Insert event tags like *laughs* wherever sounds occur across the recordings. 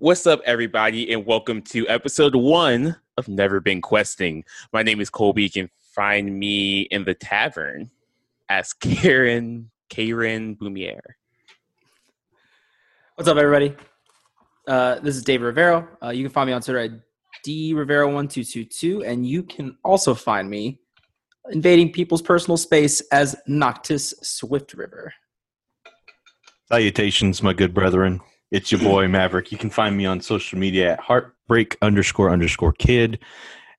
What's up, everybody, and welcome to episode one of Never Been Questing. My name is Colby. You can find me in the tavern as Karen Karen Boumier. What's up, everybody? Uh, this is Dave Rivero. Uh, you can find me on Twitter at drivero1222, and you can also find me invading people's personal space as Noctis Swift River. Salutations, my good brethren. It's your boy Maverick. You can find me on social media at heartbreak underscore underscore kid.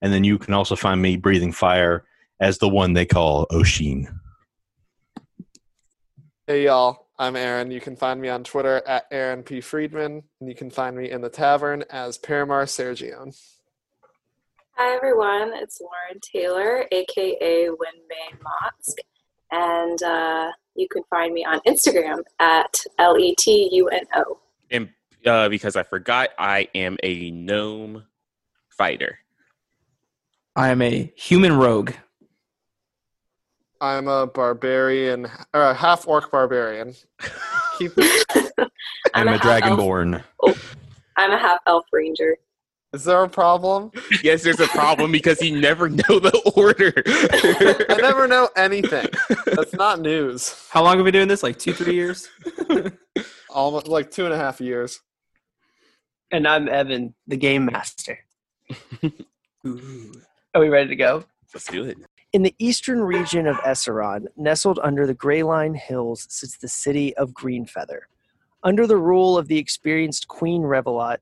And then you can also find me breathing fire as the one they call Oshin. Hey y'all, I'm Aaron. You can find me on Twitter at Aaron P. Friedman, and you can find me in the tavern as Paramar Sergion. Hi everyone, it's Lauren Taylor, aka Winbane Motsk, and uh, you can find me on Instagram at L E T U N O. And uh, because I forgot, I am a gnome fighter. I am a human rogue. I'm a barbarian, or a half orc barbarian. *laughs* Keep, *laughs* I'm, a, half dragonborn. elf- I'm a half elf ranger. is there a problem? Yes, there's a problem because you never know the order. I never know anything. That's not news. How long have we been doing this? Like two, three years? *laughs* Almost like two and a half years. And I'm Evan, the game master. *laughs* Ooh. Are we ready to go? Let's do it. In the eastern region of Esseron, nestled under the Greyline Hills, sits the city of Greenfeather. Under the rule of the experienced Queen Revelot,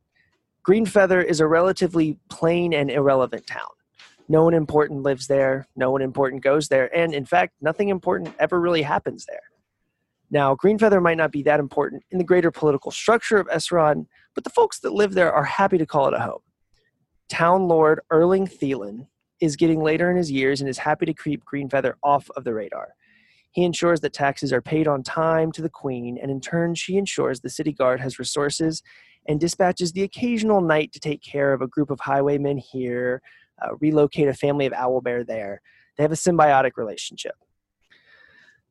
Greenfeather is a relatively plain and irrelevant town. No one important lives there, no one important goes there, and in fact, nothing important ever really happens there. Now, Greenfeather might not be that important in the greater political structure of Esseron, but the folks that live there are happy to call it a home. Town Lord Erling Thielen is getting later in his years and is happy to keep Greenfeather off of the radar. He ensures that taxes are paid on time to the Queen, and in turn, she ensures the city guard has resources and dispatches the occasional knight to take care of a group of highwaymen here, uh, relocate a family of owlbear there. They have a symbiotic relationship.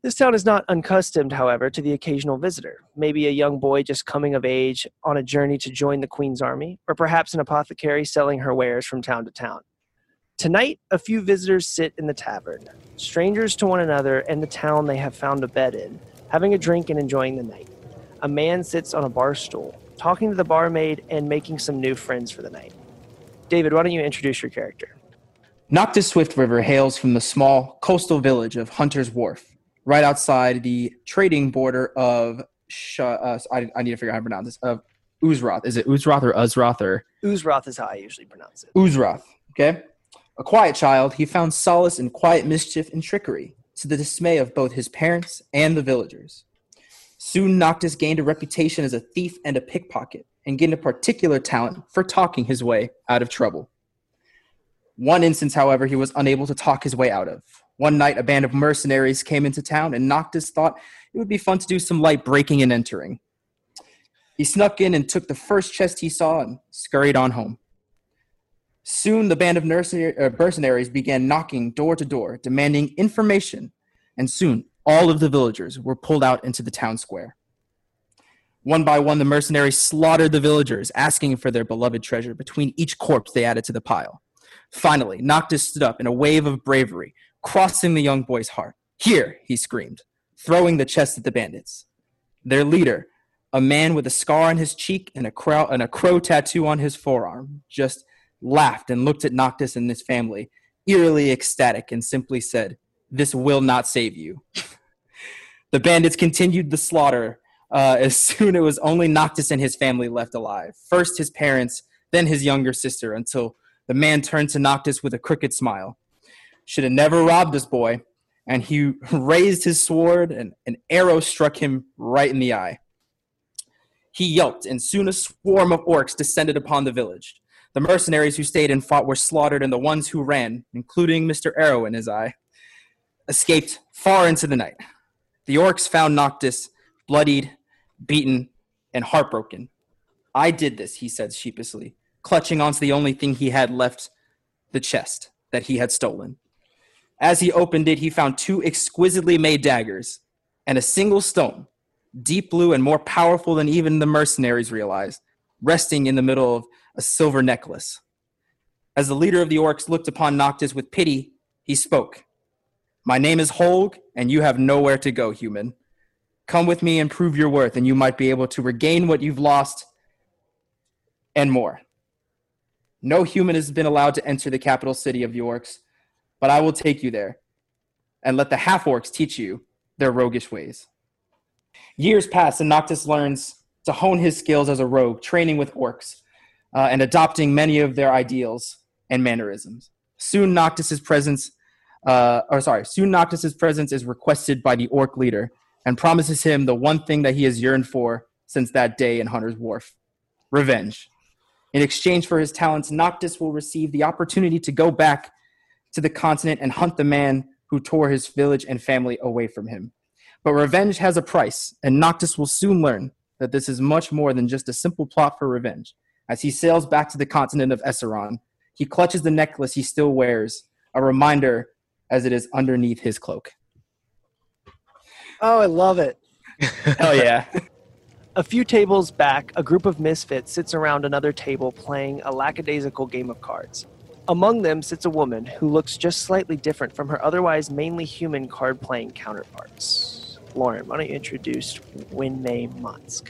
This town is not unaccustomed, however, to the occasional visitor, maybe a young boy just coming of age on a journey to join the Queen's army, or perhaps an apothecary selling her wares from town to town. Tonight, a few visitors sit in the tavern, strangers to one another and the town they have found a bed in, having a drink and enjoying the night. A man sits on a bar stool, talking to the barmaid and making some new friends for the night. David, why don't you introduce your character? Noctis Swift River hails from the small coastal village of Hunter's Wharf, right outside the trading border of. Sh- uh, I, I need to figure out how to pronounce this. Of Uzroth. Is it Uzroth or Uzroth or Uzroth is how I usually pronounce it. Uzroth? Okay. A quiet child, he found solace in quiet mischief and trickery, to the dismay of both his parents and the villagers. Soon Noctis gained a reputation as a thief and a pickpocket, and gained a particular talent for talking his way out of trouble. One instance, however, he was unable to talk his way out of. One night, a band of mercenaries came into town, and Noctis thought it would be fun to do some light breaking and entering. He snuck in and took the first chest he saw and scurried on home. Soon, the band of uh, mercenaries began knocking door to door, demanding information, and soon all of the villagers were pulled out into the town square. One by one, the mercenaries slaughtered the villagers, asking for their beloved treasure between each corpse they added to the pile. Finally, Noctis stood up in a wave of bravery, crossing the young boy's heart. Here, he screamed, throwing the chest at the bandits. Their leader, a man with a scar on his cheek and a crow, and a crow tattoo on his forearm, just laughed and looked at Noctis and his family, eerily ecstatic, and simply said, This will not save you. *laughs* the bandits continued the slaughter uh, as soon it was only Noctis and his family left alive. First his parents, then his younger sister, until the man turned to Noctis with a crooked smile. Should have never robbed this boy. And he *laughs* raised his sword, and an arrow struck him right in the eye. He yelped, and soon a swarm of orcs descended upon the village. The mercenaries who stayed and fought were slaughtered, and the ones who ran, including Mr. Arrow in his eye, escaped far into the night. The orcs found Noctis bloodied, beaten, and heartbroken. I did this, he said sheepishly, clutching onto the only thing he had left the chest that he had stolen. As he opened it, he found two exquisitely made daggers and a single stone, deep blue and more powerful than even the mercenaries realized, resting in the middle of a silver necklace. As the leader of the orcs looked upon Noctis with pity, he spoke. My name is Holg, and you have nowhere to go, human. Come with me and prove your worth, and you might be able to regain what you've lost and more. No human has been allowed to enter the capital city of the orcs, but I will take you there and let the half orcs teach you their roguish ways. Years pass, and Noctis learns to hone his skills as a rogue, training with orcs uh, and adopting many of their ideals and mannerisms. Soon, Noctis's presence, uh, or sorry, soon Noctis's presence is requested by the orc leader and promises him the one thing that he has yearned for since that day in Hunter's Wharf: revenge. In exchange for his talents, Noctis will receive the opportunity to go back to the continent and hunt the man who tore his village and family away from him. But revenge has a price, and Noctis will soon learn that this is much more than just a simple plot for revenge. As he sails back to the continent of Esseron, he clutches the necklace he still wears, a reminder as it is underneath his cloak. Oh, I love it. *laughs* Hell yeah. A few tables back, a group of misfits sits around another table playing a lackadaisical game of cards. Among them sits a woman who looks just slightly different from her otherwise mainly human card playing counterparts. Lauren, why don't you introduce Winmay Motsk?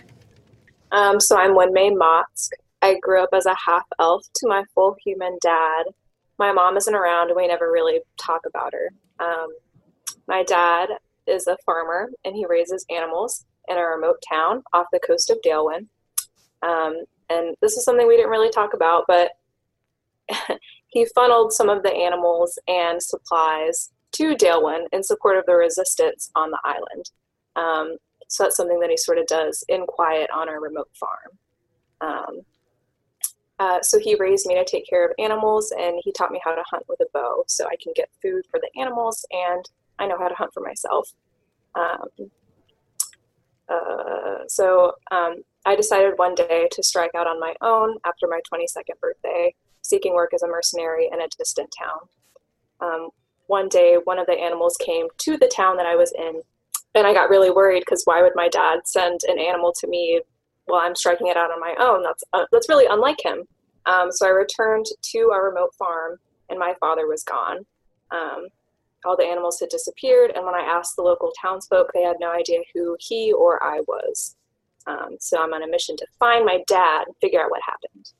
Um, so I'm Winmay Motsk. I grew up as a half elf to my full human dad. My mom isn't around, and we never really talk about her. Um, my dad is a farmer, and he raises animals in a remote town off the coast of Dalewin. Um, and this is something we didn't really talk about, but *laughs* he funneled some of the animals and supplies to Dalewin in support of the resistance on the island. Um, so that's something that he sort of does in quiet on our remote farm. Um, uh, so he raised me to take care of animals, and he taught me how to hunt with a bow, so I can get food for the animals, and I know how to hunt for myself. Um, uh, so um, I decided one day to strike out on my own after my 22nd birthday, seeking work as a mercenary in a distant town. Um, one day, one of the animals came to the town that I was in, and I got really worried because why would my dad send an animal to me while I'm striking it out on my own? That's uh, that's really unlike him. Um, so I returned to our remote farm, and my father was gone. Um, all the animals had disappeared, and when I asked the local townsfolk, they had no idea who he or I was. Um, so I'm on a mission to find my dad and figure out what happened.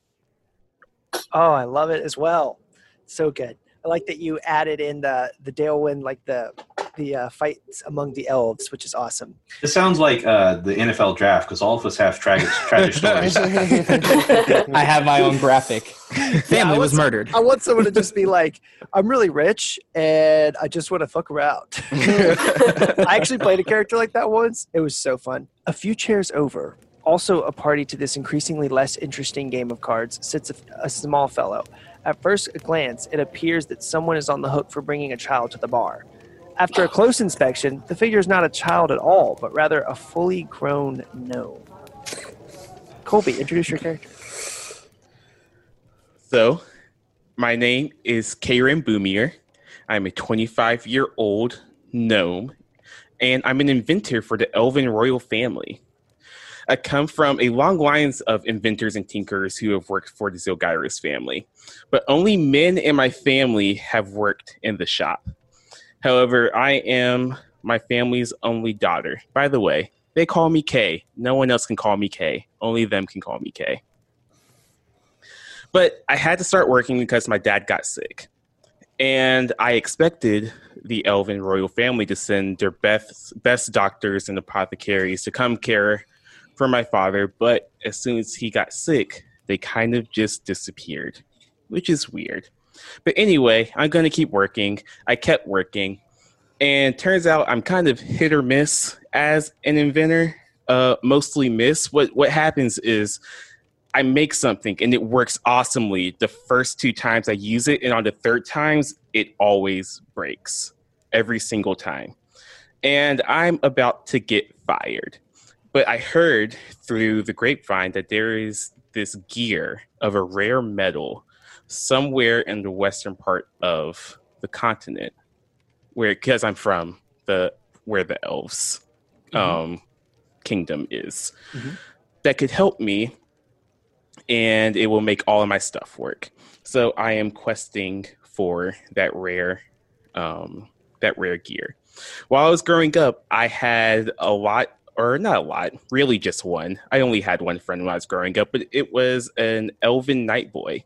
Oh, I love it as well. So good. I like that you added in the the Dalewin, like the the uh, fights among the elves, which is awesome. This sounds like uh, the NFL draft because all of us have tragic, *laughs* tragic stories. *laughs* I have my own graphic. Family I was was- murdered. I want someone to just be like, I'm really rich and I just want to fuck around. *laughs* I actually played a character like that once. It was so fun. A few chairs over, also a party to this increasingly less interesting game of cards, sits a, a small fellow. At first glance, it appears that someone is on the hook for bringing a child to the bar. After a close inspection, the figure is not a child at all, but rather a fully grown gnome. Colby, introduce your character. So, my name is Karen Boomier. I'm a 25 year old gnome, and I'm an inventor for the Elven royal family. I come from a long lines of inventors and tinkerers who have worked for the Zilgyrus family, but only men in my family have worked in the shop. However, I am my family's only daughter. By the way, they call me Kay. No one else can call me Kay. Only them can call me Kay. But I had to start working because my dad got sick. And I expected the Elven royal family to send their best, best doctors and apothecaries to come care for my father. But as soon as he got sick, they kind of just disappeared, which is weird. But anyway, I'm going to keep working. I kept working. And turns out I'm kind of hit or miss as an inventor. Uh, mostly miss. What what happens is I make something and it works awesomely the first two times I use it, and on the third times it always breaks every single time. And I'm about to get fired. But I heard through the grapevine that there is this gear of a rare metal somewhere in the western part of the continent where because I'm from the where the elves um kingdom is Mhm. that could help me and it will make all of my stuff work. So I am questing for that rare, um, that rare gear. While I was growing up, I had a lot, or not a lot, really just one. I only had one friend when I was growing up, but it was an elven knight boy,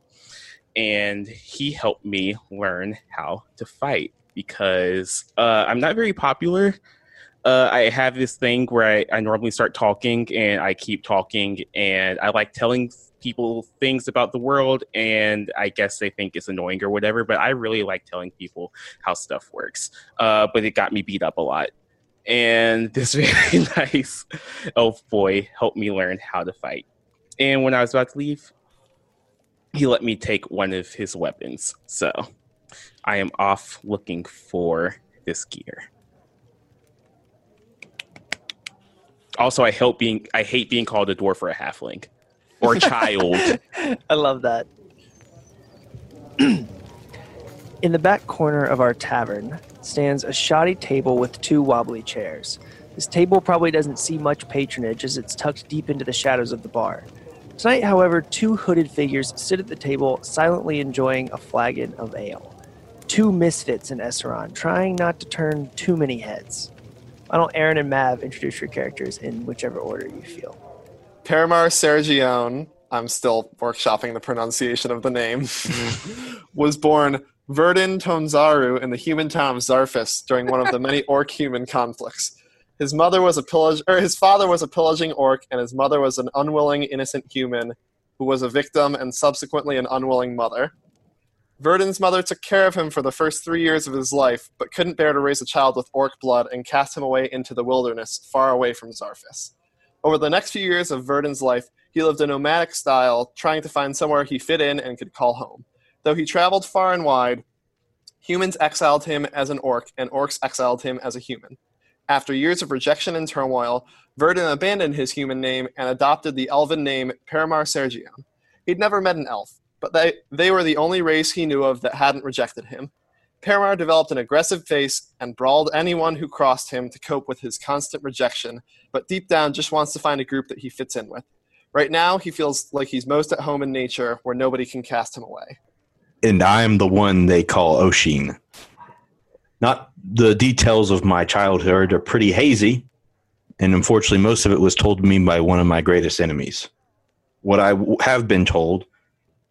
and he helped me learn how to fight because uh, I'm not very popular uh, I have this thing where I, I normally start talking and I keep talking and I like telling people things about the world and I guess they think it's annoying or whatever, but I really like telling people how stuff works. Uh, but it got me beat up a lot. And *laughs* this very *laughs* nice elf boy helped me learn how to fight. And when I was about to leave, he let me take one of his weapons. So I am off looking for this gear. Also, I help being I hate being called a dwarf or a halfling or a *laughs* child. I love that. *clears throat* In the back corner of our tavern stands a shoddy table with two wobbly chairs. This table probably doesn't see much patronage as it's tucked deep into the shadows of the bar. Tonight, however, two hooded figures sit at the table silently enjoying a flagon of ale. Two misfits in Esseron, trying not to turn too many heads. Why don't Aaron and Mav introduce your characters in whichever order you feel? Paramar Sergione, I'm still workshopping the pronunciation of the name, *laughs* mm-hmm. was born Verdun Tonzaru in the human town of Zarfis during one of the many orc-human conflicts. His mother was a pillage, or his father was a pillaging orc, and his mother was an unwilling, innocent human who was a victim and subsequently an unwilling mother. Verdun's mother took care of him for the first three years of his life, but couldn't bear to raise a child with orc blood and cast him away into the wilderness, far away from Zarfis. Over the next few years of Verdun's life, he lived a nomadic style, trying to find somewhere he fit in and could call home. Though he traveled far and wide, humans exiled him as an orc, and orcs exiled him as a human. After years of rejection and turmoil, Verdun abandoned his human name and adopted the elven name Paramar Sergione. He'd never met an elf, but they, they were the only race he knew of that hadn't rejected him. Paramar developed an aggressive face and brawled anyone who crossed him to cope with his constant rejection, but deep down just wants to find a group that he fits in with. Right now, he feels like he's most at home in nature where nobody can cast him away. And I am the one they call Oshin. Not the details of my childhood are pretty hazy, and unfortunately, most of it was told to me by one of my greatest enemies. What I have been told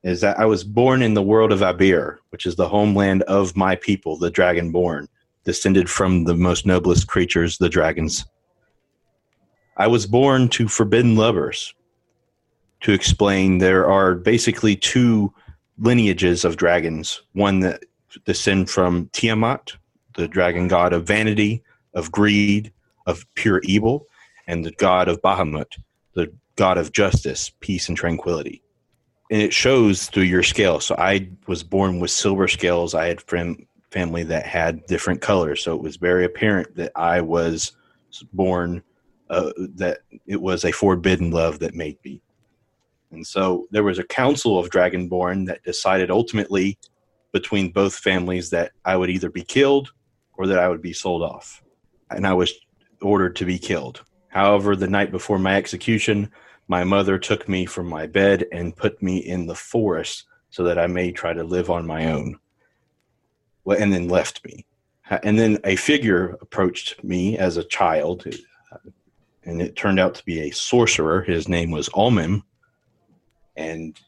is that I was born in the world of Abeir, which is the homeland of my people, the Dragonborn, descended from the most noblest creatures, the dragons. I was born to forbidden lovers. To explain, there are basically two lineages of dragons one that descend from Tiamat, the dragon god of vanity, of greed, of pure evil, and the god of Bahamut, the god of justice, peace, and tranquility and it shows through your scale. So I was born with silver scales. I had friend family that had different colors, so it was very apparent that I was born uh, that it was a forbidden love that made me. And so there was a council of Dragonborn that decided ultimately between both families that I would either be killed or that I would be sold off. And I was ordered to be killed. However, the night before my execution, my mother took me from my bed and put me in the forest so that I may try to live on my own. Well, And then left me. And then a figure approached me as a child, uh, and it turned out to be a sorcerer. His name was Almim, and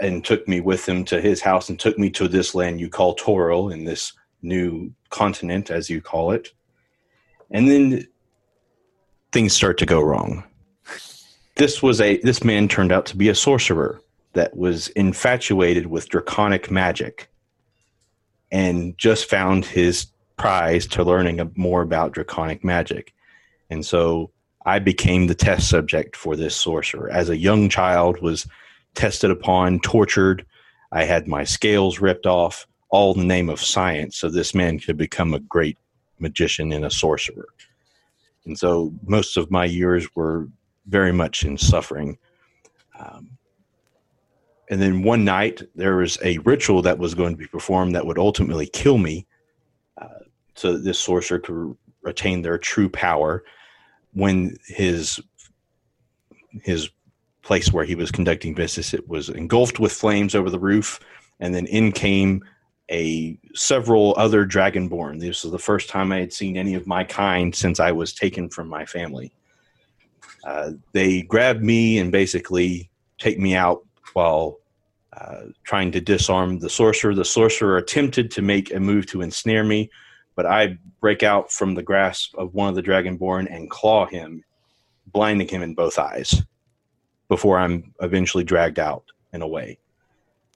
and took me with him to his house and took me to this land you call Toril in this new continent, as you call it. And then things start to go wrong. This was a this man turned out to be a sorcerer that was infatuated with draconic magic and just found his prize to learning more about draconic magic. And so i became the test subject for this sorcerer. As a young child was tested upon tortured i had my scales ripped off all in the name of science so this man could become a great magician and a sorcerer and so most of my years were very much in suffering. Um, and then one night there was a ritual that was going to be performed that would ultimately kill me, uh, so that this sorcerer could retain their true power. When his his place where he was conducting business. It was engulfed with flames over the roof, and then in came a several other dragonborn. This was the first time I had seen any of my kind since I was taken from my family. Uh, they grabbed me and basically take me out while uh, trying to disarm the sorcerer. The sorcerer attempted to make a move to ensnare me, but I break out from the grasp of one of the dragonborn and claw him, blinding him in both eyes before I'm eventually dragged out and away.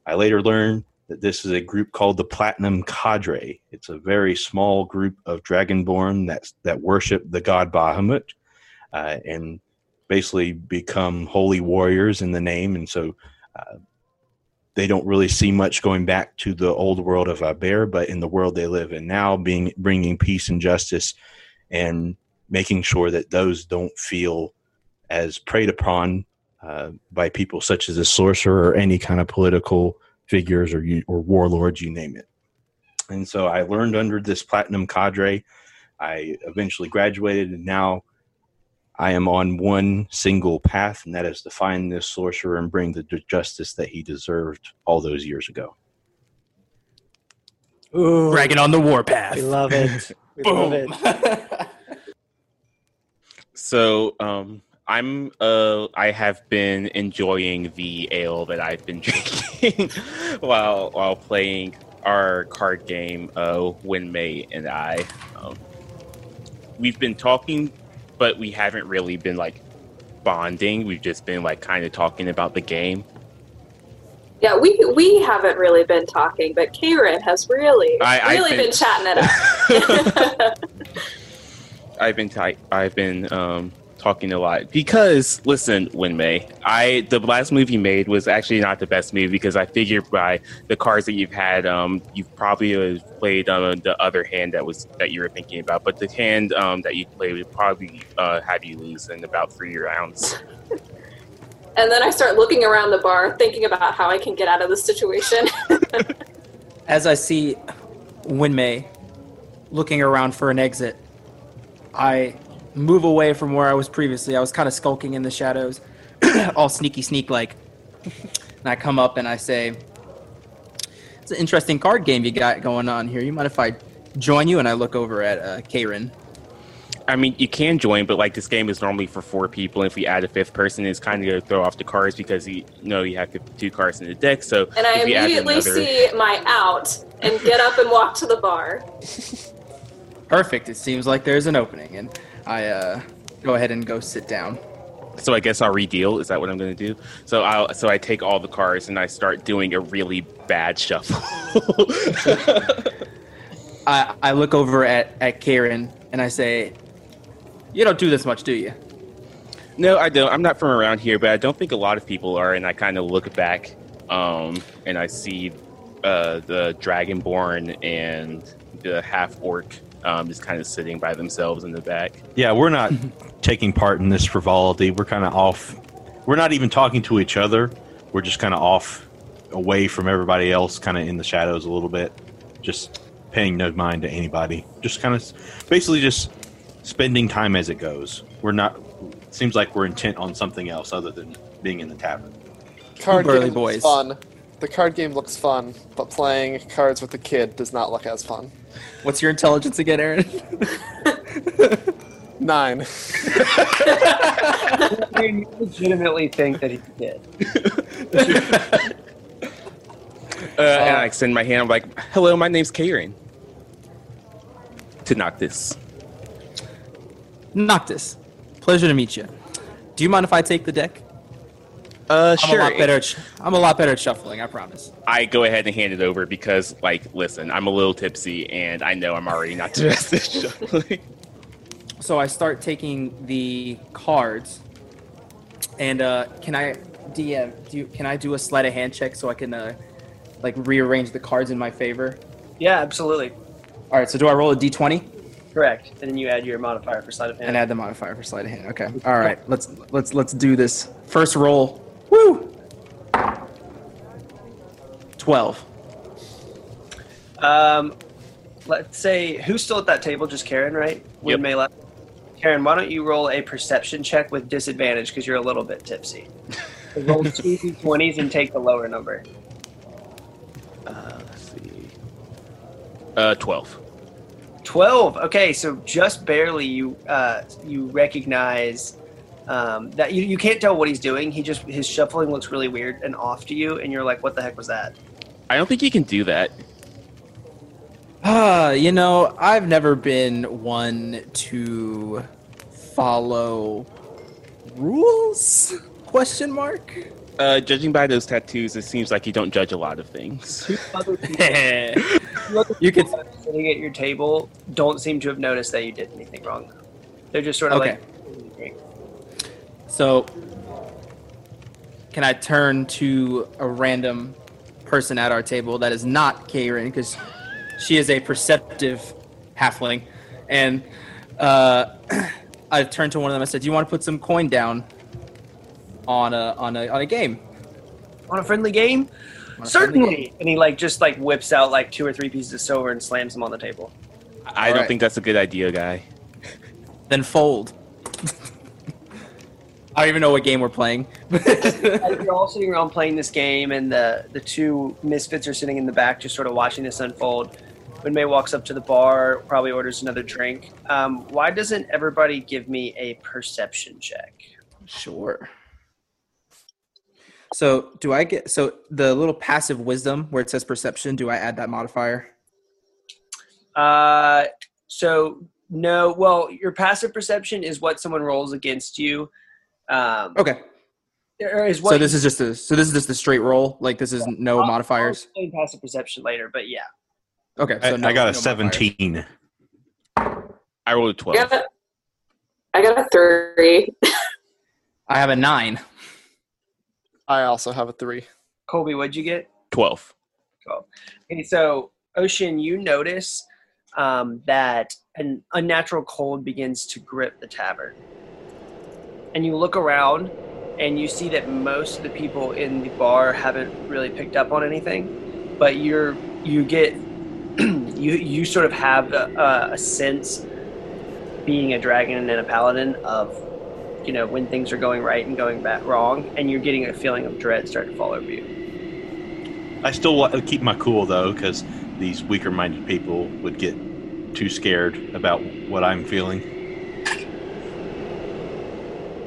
I later learn that this is a group called the Platinum Cadre. It's a very small group of dragonborn that that worship the god Bahamut, uh, and basically become holy warriors in the name. And so uh, they don't really see much going back to the old world of Abeir, but in the world they live in now, being bringing peace and justice, and making sure that those don't feel as preyed upon uh, by people such as a sorcerer or any kind of political figures or or warlords, you name it. And so I learned under this platinum cadre. I eventually graduated, and now I am on one single path, and that is to find this sorcerer and bring the justice that he deserved all those years ago. Ooh, Dragging on the warpath. we love it. *laughs* We love it. *laughs* So, um, I'm uh, I have been enjoying the ale that I've been *laughs* drinking while while playing our card game. Oh, Uh, Winmay and I, um, we've been talking, but we haven't really been like bonding. We've just been like kind of talking about the game. Yeah, we we haven't really been talking, but Karen has really I- really been- been... chatting it up. *laughs* I've been ty- I've been um, talking a lot because listen, Winmay, I the last movie you made was actually not the best movie because I figured by the cards that you've had, um, you've probably uh, played on the other hand that was that you were thinking about, but the hand um, that you played would probably uh, have you lose in about three rounds. *laughs* and then I start looking around the bar, thinking about how I can get out of this situation. *laughs* As I see Winmay looking around for an exit, I move away from where I was previously. I was kind of skulking in the shadows, *clears throat* all sneaky sneak like. And I come up and I say, It's an interesting card game you got going on here. You mind if I join you? And I look over at uh, Karen. I mean, you can join, but like this game is normally for four people. And if we add a fifth person, it's kind of going to throw off the cards because you, you know you have 52 cards in the deck. So and I if we add immediately another- see my out and get up and walk to the bar. *laughs* Perfect. It seems like there's an opening. And I uh, go ahead and go sit down. So I guess I'll redeal. Is that what I'm going to do? So I so I take all the cards and I start doing a really bad shuffle. *laughs* I, I look over at, at Karen and I say, You don't do this much, do you? no, I don't. I'm not from around here, but I don't think a lot of people are. And I kind of look back, um, and I see uh, the Dragonborn and the half orc um, just kind of sitting by themselves in the back. Yeah, we're not *laughs* taking part in this frivolity. We're kind of off. We're not even talking to each other. We're just kind of off, away from everybody else, kind of in the shadows a little bit, just paying no mind to anybody. Just kind of, basically, just spending time as it goes. We're not. Seems like we're intent on something else other than being in the tavern. Card burly game boys. fun. The card game looks fun, but playing cards with a kid does not look as fun. What's your intelligence again, Aaron? *laughs* Nine. *laughs* you legitimately think that he did. *laughs* Uh, and I extend my hand. I'm like, "Hello, my name's Karen." To Noctis. Noctis. Pleasure to meet you. Do you mind if I take the deck? Uh, I'm sure. a lot better. At sh- I'm a lot better at shuffling. I promise. I go ahead and hand it over because, like, listen, I'm a little tipsy and I know I'm already not the best at shuffling. *laughs* So I start taking the cards, and uh, can I DM? Do you, can I do a sleight of hand check so I can uh, like rearrange the cards in my favor? Yeah, absolutely. All right. So do I roll a d20 Correct. And then you add your modifier for sleight of hand. and add the modifier for sleight of hand? Okay. All right. Let's let's let's do this. First roll. Woo. Twelve. Um, let's say who's still at that table? Just Karen, right? With Yep. May left. Karen, why don't you roll a perception check with disadvantage because you're a little bit tipsy? *laughs* Roll two d20s and take the lower number. Uh, let's see. Uh, twelve. 12 okay so just barely you uh, you recognize um, that you, you can't tell what he's doing he just his shuffling looks really weird and off to you and you're like what the heck was that I don't think you can do that. Ah, *sighs* you know, I've never been one to follow rules? Question mark. Uh, judging by those tattoos, it seems like you don't judge a lot of things. two other people, You could- *laughs* people sitting at your table don't seem to have noticed that you did anything wrong they're just sort of Okay. like So, can I turn to a random person at our table that is not Karen because she is a perceptive halfling, and uh, *clears throat* I turned to one of them. I said, "Do you want to put some coin down on a on a on a game?" on a friendly game On a friendly certainly game. and he like just like whips out like two or three pieces of silver and slams them on the table I don't Alright. think that's a good idea, guy. Then fold. I don't even know what game we're playing. *laughs* As you're all sitting around playing this game, and the the two misfits are sitting in the back, just sort of watching this unfold. Winmay walks up to the bar, probably orders another drink. Um, why doesn't everybody give me a perception check? Sure. So do I get so the little passive wisdom where it says perception? Do I add that modifier? Uh, so no, well, your passive perception is what someone rolls against you. Um, Okay. is what So this is just a so this is just a straight roll. Like this is no I'll- modifiers. I'll explain passive perception later, but yeah. Okay. I, no, I got a no modifiers. 17. I rolled a twelve. got a, I got a three. I have a nine. I also have a three. Colby, what'd you get? Twelve. Okay, so Oshin, you notice um, that an unnatural cold begins to grip the tavern. And you look around and you see that most of the people in the bar haven't really picked up on anything, but you're you get *clears throat* you you sort of have a, a sense being a dragon and a paladin of you know when things are going right and going back wrong and you're getting a feeling of dread start to fall over you. I still keep my cool though, because these weaker-minded people would get too scared about what I'm feeling.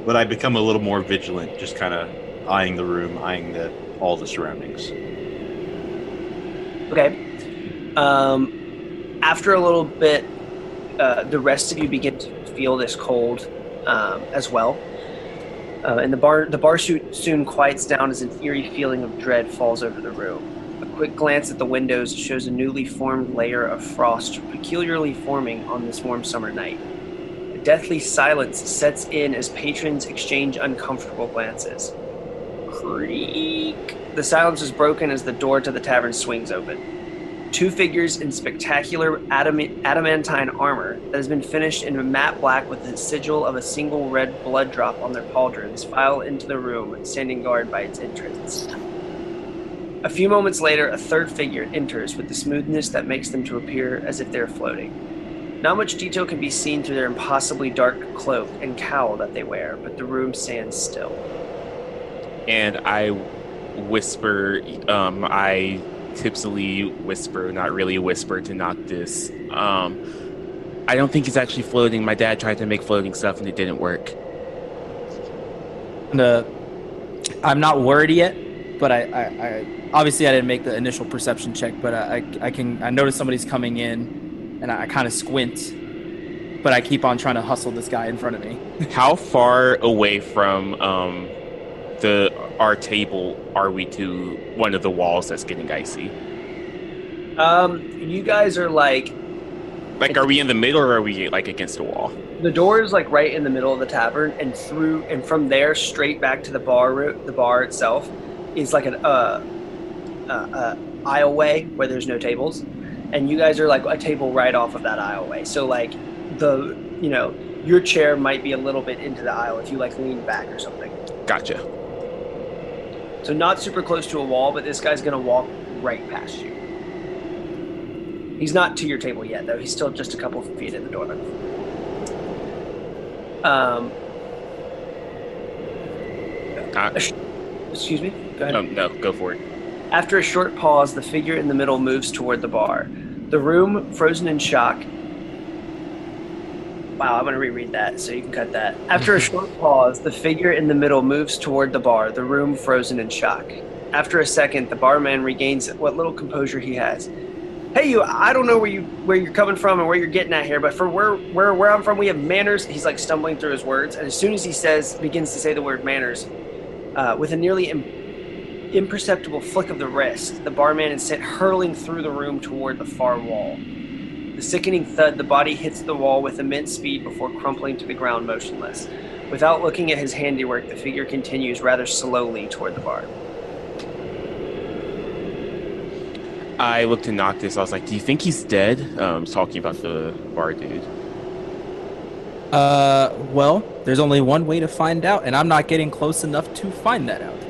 But I become a little more vigilant, just kind of eyeing the room, eyeing the all the surroundings. Okay. Um, after a little bit, uh, the rest of you begin to feel this cold um, as well. Uh, and the bar the bar suit soon quiets down as an eerie feeling of dread falls over the room. A quick glance at the windows shows a newly formed layer of frost peculiarly forming on this warm summer night. A deathly silence sets in as patrons exchange uncomfortable glances. Creak. The silence is broken as the door to the tavern swings open. Two figures in spectacular adam- adamantine armor that has been finished in matte black with the sigil of a single red blood drop on their pauldrons file into the room, standing guard by its entrance. A few moments later, a third figure enters with the smoothness that makes them to appear as if they're floating. Not much detail can be seen through their impossibly dark cloak and cowl that they wear, but the room stands still. And I whisper. Um, I tipsily whisper, not really whisper, to Noctis. Um, I don't think it's actually floating. My dad tried to make floating stuff and it didn't work. And, uh, I'm not worried yet, but I, I, I obviously I didn't make the initial perception check, but I, I, I can I notice somebody's coming in, and I, kind of squint, but I keep on trying to hustle this guy in front of me. *laughs* How far away from um, the our table are we to one of the walls that's getting icy? Um, you guys are like Like, are we in the middle or are we like against a wall? the door is like right in the middle of the tavern, and through and from there straight back to the bar route, the bar itself is like an uh, uh, uh, aisleway where there's no tables, and you guys are like a table right off of that aisleway. So like the you know your chair might be a little bit into the aisle if you like lean back or something. Gotcha. So not super close to a wall, but this guy's gonna walk right past you. He's not to your table yet, though. He's still just a couple feet in the door. Um, Uh, excuse me. Go ahead. Um, no, go for it. After a short pause, the figure in the middle moves toward the bar. The room, frozen in shock. Wow, I'm going to reread that so you can cut that. After a short *laughs* pause, the figure in the middle moves toward the bar, the room frozen in shock. After a second, the barman regains what little composure he has. Hey, you! I don't know where you where you're coming from and where you're getting at here, but for where where where I'm from, we have manners. He's like stumbling through his words, and as soon as he says begins to say the word manners, uh, with a nearly im- imperceptible flick of the wrist, the barman is sent hurling through the room toward the far wall. The sickening thud, the body hits the wall with immense speed before crumpling to the ground motionless. Without looking at his handiwork, the figure continues rather slowly toward the bar. I looked to Noctis. I was like, "Do you think he's dead?" Um, talking about the bar dude. Uh, well, there's only one way to find out, and I'm not getting close enough to find that out.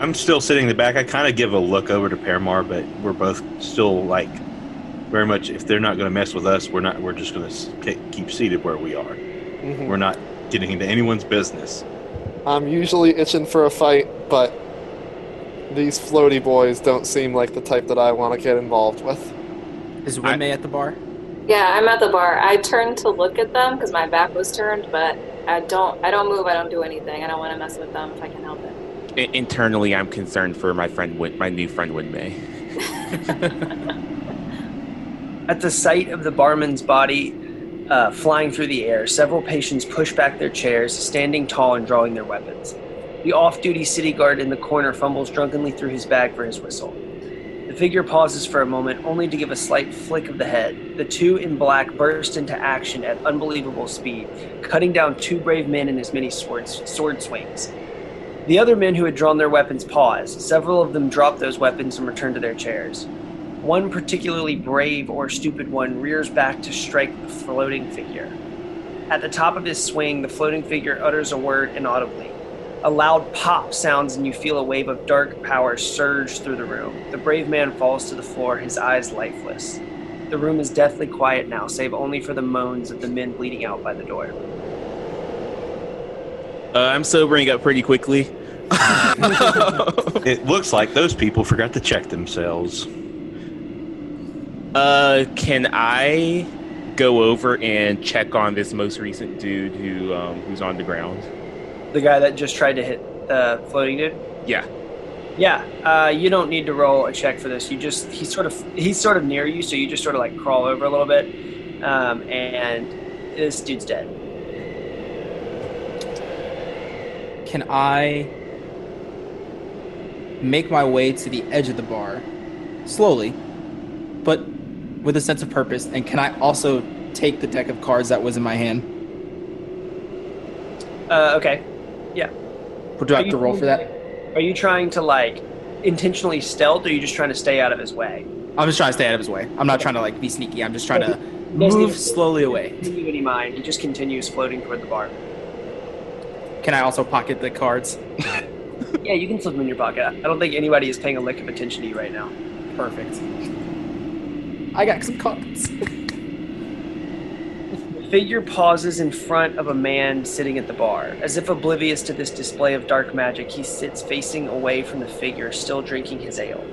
I'm still sitting in the back. I kind of give a look over to Paramar, but we're both still like very much. If they're not going to mess with us, we're not. We're just going to keep seated where we are. Mhm. We're not getting into anyone's business. I'm usually itching for a fight, but these floaty boys don't seem like the type that I want to get involved with. Is I- Winmay at the bar? Yeah, I'm at the bar. I turned to look at them because my back was turned, but I don't. I don't move. I don't do anything. I don't want to mess with them if I can help it. Internally, I'm concerned for my friend, my new friend Winmay. *laughs* At the sight of the barman's body uh, flying through the air, several patients push back their chairs, standing tall and drawing their weapons. The off duty city guard in the corner fumbles drunkenly through his bag for his whistle. The figure pauses for a moment, only to give a slight flick of the head. The two in black burst into action at unbelievable speed, cutting down two brave men in as many swords, sword swings. The other men who had drawn their weapons pause. Several of them drop those weapons and return to their chairs. One particularly brave or stupid one rears back to strike the floating figure. At the top of his swing, the floating figure utters a word inaudibly. A loud pop sounds, and you feel a wave of dark power surge through the room. The brave man falls to the floor, his eyes lifeless. The room is deathly quiet now, save only for the moans of the men bleeding out by the door. Uh, I'm sobering up pretty quickly. *laughs* It looks like those people forgot to check themselves. Uh, can I go over and check on this most recent dude who um, who's on the ground? The guy that just tried to hit the floating dude? Yeah. Yeah, uh, you don't need to roll a check for this. You just he's sort of he's sort of near you, so you just sort of like crawl over a little bit, um, and this dude's dead. Can I make my way to the edge of the bar slowly, but with a sense of purpose? And can I also take the deck of cards that was in my hand? Uh, okay. Or do I have you to roll for that? Are you trying to like intentionally stealth, or are you just trying to stay out of his way? I'm just trying to stay out of his way. I'm not trying to like be sneaky. I'm just trying to *laughs* move slowly away. Doesn't give any mind. He just continues floating toward the bar. Can I also pocket the cards? *laughs* Yeah, you can slip them in your pocket. I don't think anybody is paying a lick of attention to you right now. Perfect. I got some cards. The figure pauses in front of a man sitting at the bar. As if oblivious to this display of dark magic, he sits facing away from the figure, still drinking his ale.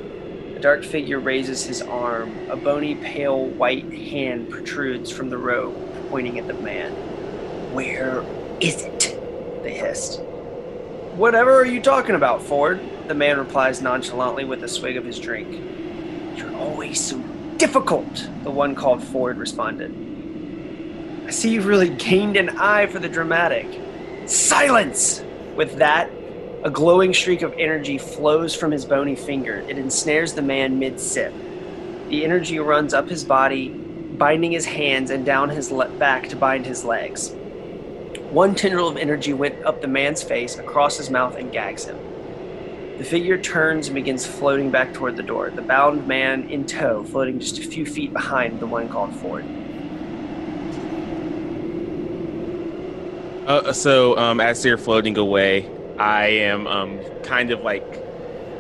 The dark figure raises his arm. A bony, pale, white hand protrudes from the robe, pointing at the man. Where is it? They hissed. Whatever are you talking about, Ford? The man replies nonchalantly with a swig of his drink. You're always so difficult, the one called Ford responded. I see you've really gained an eye for the dramatic. Silence! With that, a glowing streak of energy flows from his bony finger. It ensnares the man mid sip. The energy runs up his body, binding his hands and down his le- back to bind his legs. One tendril of energy went up the man's face, across his mouth, and gags him. The figure turns and begins floating back toward the door, the bound man in tow, floating just a few feet behind the one called Ford. Uh, so um, as they're floating away, I am um, kind of like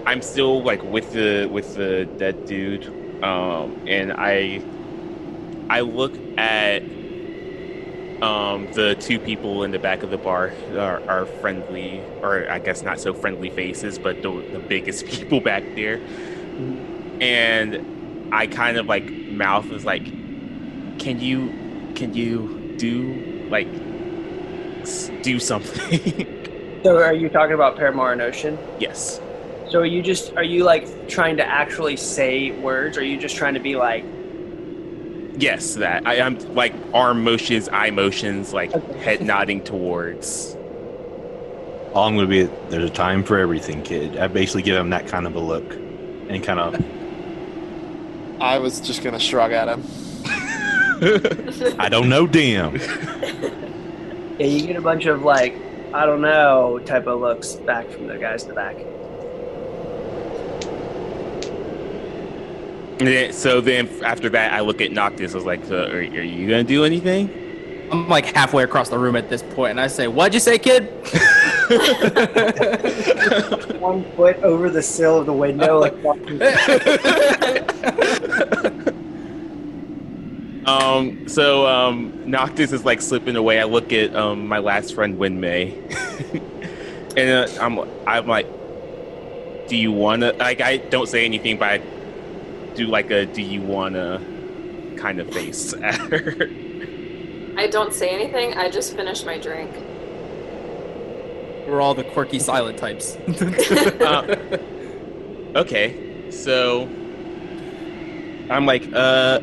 I'm still like with the with the dead dude, um, and I I look at um, the two people in the back of the bar are, are friendly, or I guess not so friendly faces, but the, the biggest *laughs* people back there. And I kind of like mouth is like, "Can you, can you do like do something?" *laughs* So are you talking about Paramar and Oshin? yes. So are you just are you like trying to actually say words or are you just trying to be like Yes, that I, I'm like arm motions, eye motions, like Okay. head nodding towards. All I'm going to be, there's a time for everything, kid. I basically give him that kind of a look and kind of, *laughs* I was just gonna shrug at him. *laughs* I don't know, damn. yeah, you get a bunch of like I don't know type of looks back from the guys in the back. Then- so then after that, I look at Noctis. I was like, so are, are you gonna do anything? I'm like halfway across the room at this point, and I say, "What'd you say, kid?" *laughs* One foot over the sill of the window, like *laughs* Um, so um, Noctis is like slipping away. I look at um, my last friend Winmay, *laughs* and uh, I'm I'm like, do you wanna? Like I don't say anything, but I do like a do you wanna kind of face *laughs* at her. I don't say anything. I just finish my drink. We're all the quirky silent types. *laughs* Uh, okay, so I'm like, uh,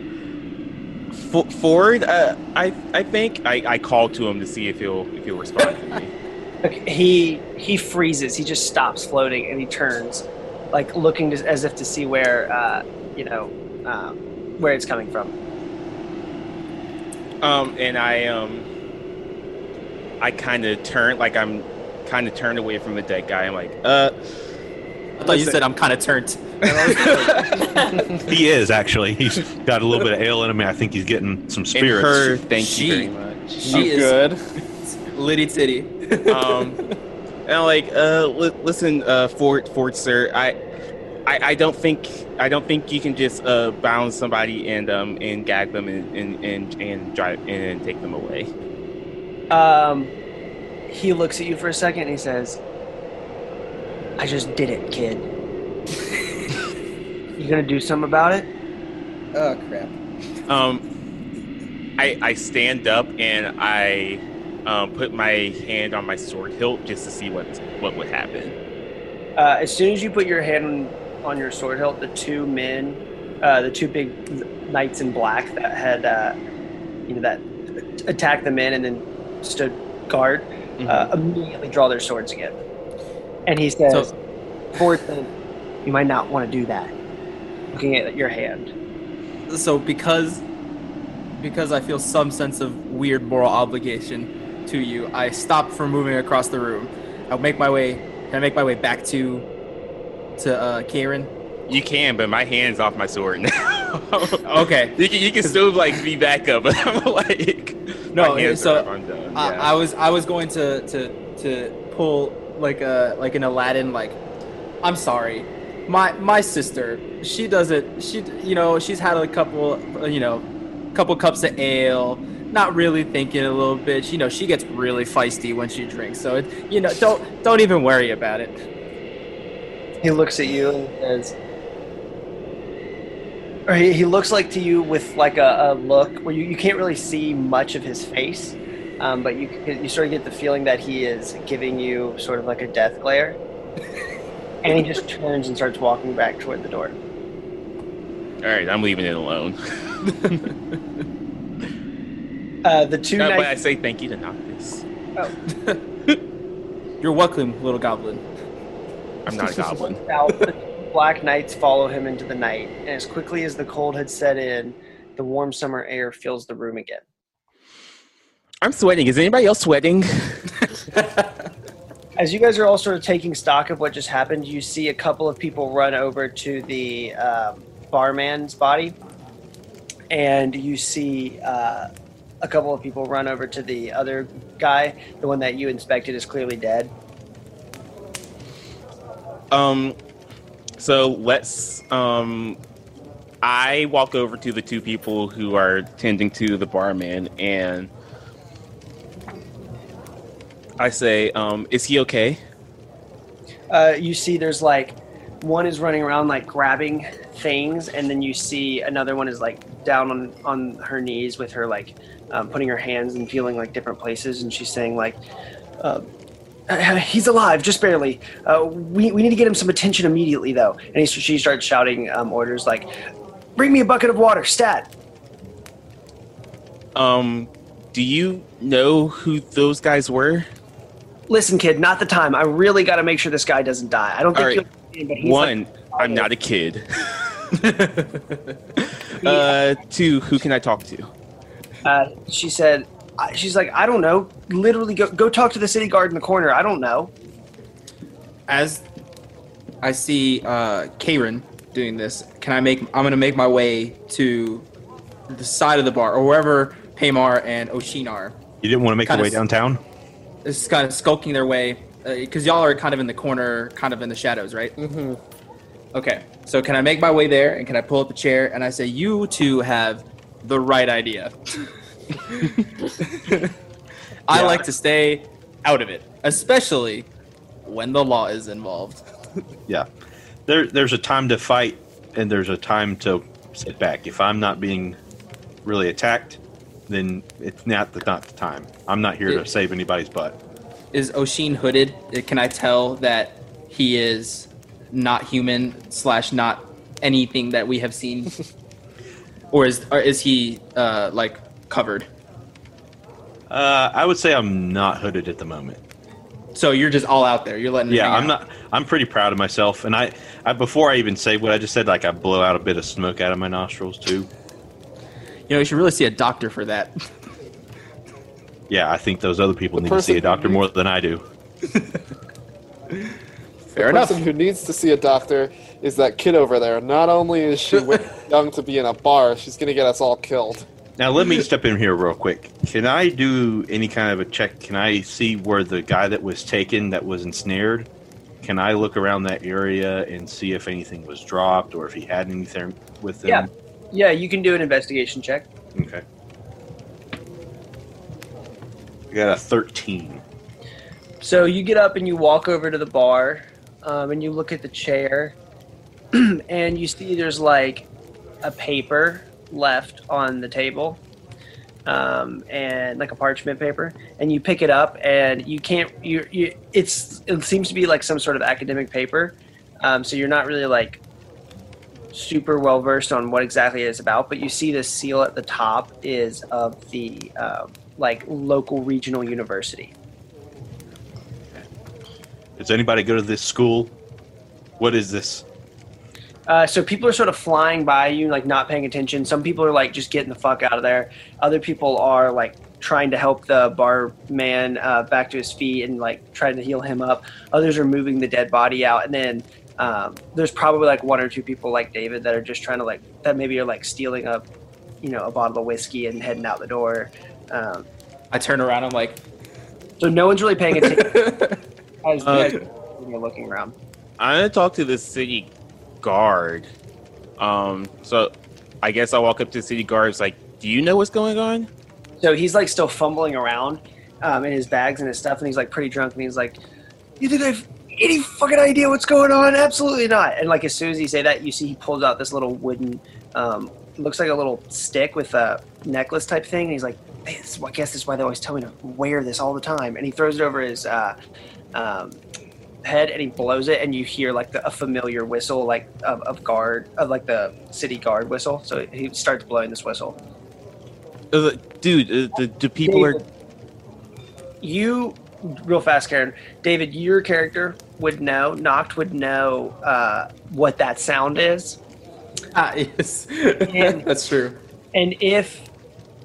F- Ford. Uh, I I think I, I call to him to see if he'll if he'll respond to me. Okay, he he freezes. He just stops floating and he turns, like looking to, as if to see where uh, you know um, where it's coming from. Um, and I um, I kind of turn like I'm kind of turned away from the dead guy. I'm like, uh, I thought you said I'm kind of turned. *laughs* He is, actually. He's got a little bit of ale in him. I think he's getting some and spirits. her. Thank She- you very much. She *laughs* I'm is good. litty titty. um, and I'm like, uh, li- listen, uh, Ford, Ford, sir, I, I, I don't think, I don't think you can just uh, bound somebody and um and gag them and and and, and drive and take them away. Um, he looks at you for a second and he says, "I just did it, kid. *laughs* you gonna do something about it?" oh crap! Um, I I stand up and I um, put my hand on my sword hilt just to see what what would happen. Uh, as soon as you put your hand on your sword hilt, the two men, uh, the two big knights in black that had, uh, you know, that attacked the men and then stood guard, uh, immediately draw their swords again. And he says, So- you might not want to do that. Looking at your hand. So because because I feel some sense of weird moral obligation to you, I stop from moving across the room. I'll make my way. Can I make my way back to to uh, Karen? You can, but my hand's off my sword now. *laughs* Okay. You can, you can still like be back up, but I'm like, No, so undone. I, yeah. I was I was going to to to pull like a like an Aladdin like I'm sorry. My my sister, she doesn't she you know, she's had a couple uh, you know, couple cups of ale, not really thinking a little bit. You know, she gets really feisty when she drinks. So it you know, don't don't even worry about it. He looks at you and says, or he, he looks like to you with like a, a look where you, you can't really see much of his face, um, but you you sort of get the feeling that he is giving you sort of like a death glare, *laughs* and he just turns and starts walking back toward the door. All right, I'm leaving it alone. *laughs* Uh, the two No, but I say thank you to Noctis. Oh. *laughs* You're welcome, little goblin. I'm not a goblin. black knights follow him into the night, and as quickly as the cold had set in, the warm summer air fills the room again. I'm sweating. Is anybody else sweating? *laughs* As you guys are all sort of taking stock of what just happened, you see a couple of people run over to the um, barman's body, and you see uh, a couple of people run over to the other guy. The one that you inspected is clearly dead. Um, so let's. Um, I walk over to the two people who are tending to the barman, and I say, um, is he okay? Uh, you see, there's like one is running around like grabbing things, and then you see another one is like down on on her knees with her like um, putting her hands and feeling like different places, and she's saying like. Uh, uh, he's alive, just barely. Uh, we, we need to get him some attention immediately, though. And he, she starts shouting um, orders like, "Bring me a bucket of water, stat." Um, do you know who those guys were? Listen, kid, not the time. I really got to make sure this guy doesn't die. I don't think All right. you'll see him, but he's One, I'm not a kid. *laughs* *laughs* uh, two, who can I talk to? uh, she said, she's like, I don't know. Literally, go go talk to the city guard in the corner. I don't know. As I see uh, Karen doing this, can I make? I'm gonna make my way to the side of the bar or wherever Paramar and Oshin are. You didn't want to make Kinda your way s- downtown? This is kind of skulking their way because y'all are kind of in the corner, kind of in the shadows, right? Mm-hmm. Okay. So can I make my way there and can I pull up a chair and I say, you two have the right idea. *laughs* I Yeah. like to stay out of it, especially when the law is involved. *laughs* Yeah. There, there's a time to fight, and there's a time to sit back. If I'm not being really attacked, then it's not the, not the time. I'm not here Yeah. to save anybody's butt. Is Oshin hooded? Can I tell that he is not human slash not anything that we have seen, *laughs* or is or is he uh, like covered? Uh, I would say I'm not hooded at the moment. So you're just all out there. You're letting. Yeah, I'm out. not. I'm pretty proud of myself, and I, I before I even say what I just said, like I blow out a bit of smoke out of my nostrils too. You know, you should really see a doctor for that. Yeah, I think those other people The need to see a person- doctor more than I do. *laughs* Fair the enough. person who needs to see a doctor is that kid over there. Not only is she *laughs* way young to be in a bar, she's gonna get us all killed. Now let me step in here real quick. Can I do any kind of a check? Can I see where the guy that was taken, that was ensnared? Can I look around that area and see if anything was dropped or if he had anything with him? Yeah. Yeah, you can do an investigation check. Okay. I got a 13. So you get up and you walk over to the bar, um, and you look at the chair, *clears throat* and you see there's like a paper left on the table, um, and like a parchment paper, and you pick it up, and you can't. You, you it's it seems to be like some sort of academic paper, um, so you're not really like super well versed on what exactly it's about, but you see the seal at the top is of the um, like local regional university. Does anybody go to this school? What is this? Uh, so people are sort of flying by you, like not paying attention. Some people are like just getting the fuck out of there. Other people are like trying to help the barman uh, back to his feet and like trying to heal him up. Others are moving the dead body out, and then um, there's probably like one or two people like David that are just trying to like that maybe are like stealing a, you know, a bottle of whiskey and heading out the door. Um, I turn around. I'm like, so no one's really paying *laughs* attention as you Uh, looking around. I'm gonna talk to the city guard. Um, so I guess I walk up to the city guard. It's like, do you know what's going on? So he's like still fumbling around um, in his bags and his stuff, and he's like pretty drunk, and he's like, "You think I've any fucking idea what's going on? Absolutely not!" And like as soon as he say that, you see he pulls out this little wooden, um, looks like a little stick with a necklace type thing, and he's like, hey, this is, I guess this is why they always tell me to wear this all the time. And he throws it over his uh, um, head, and he blows it, and you hear like the, a familiar whistle, like of, of guard, of like the city guard whistle. So he starts blowing this whistle. Uh, dude, uh, the, the people are. you real fast karen david your character would know Noct would know uh, what that sound is *laughs* ah, yes, And- *laughs* that's true. and if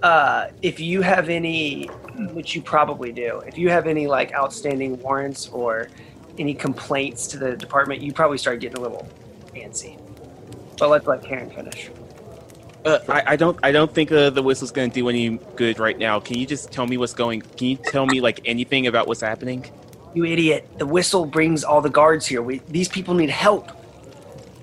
uh, if you have any which you probably do if you have any like outstanding warrants or any complaints to the department you probably start getting a little antsy but let's let karen finish Uh, I, I don't. I don't think uh, the whistle's going to do any good right now. Can you just tell me what's going? Can you tell me like anything about what's happening? you idiot the whistle brings all the guards here we, these people need help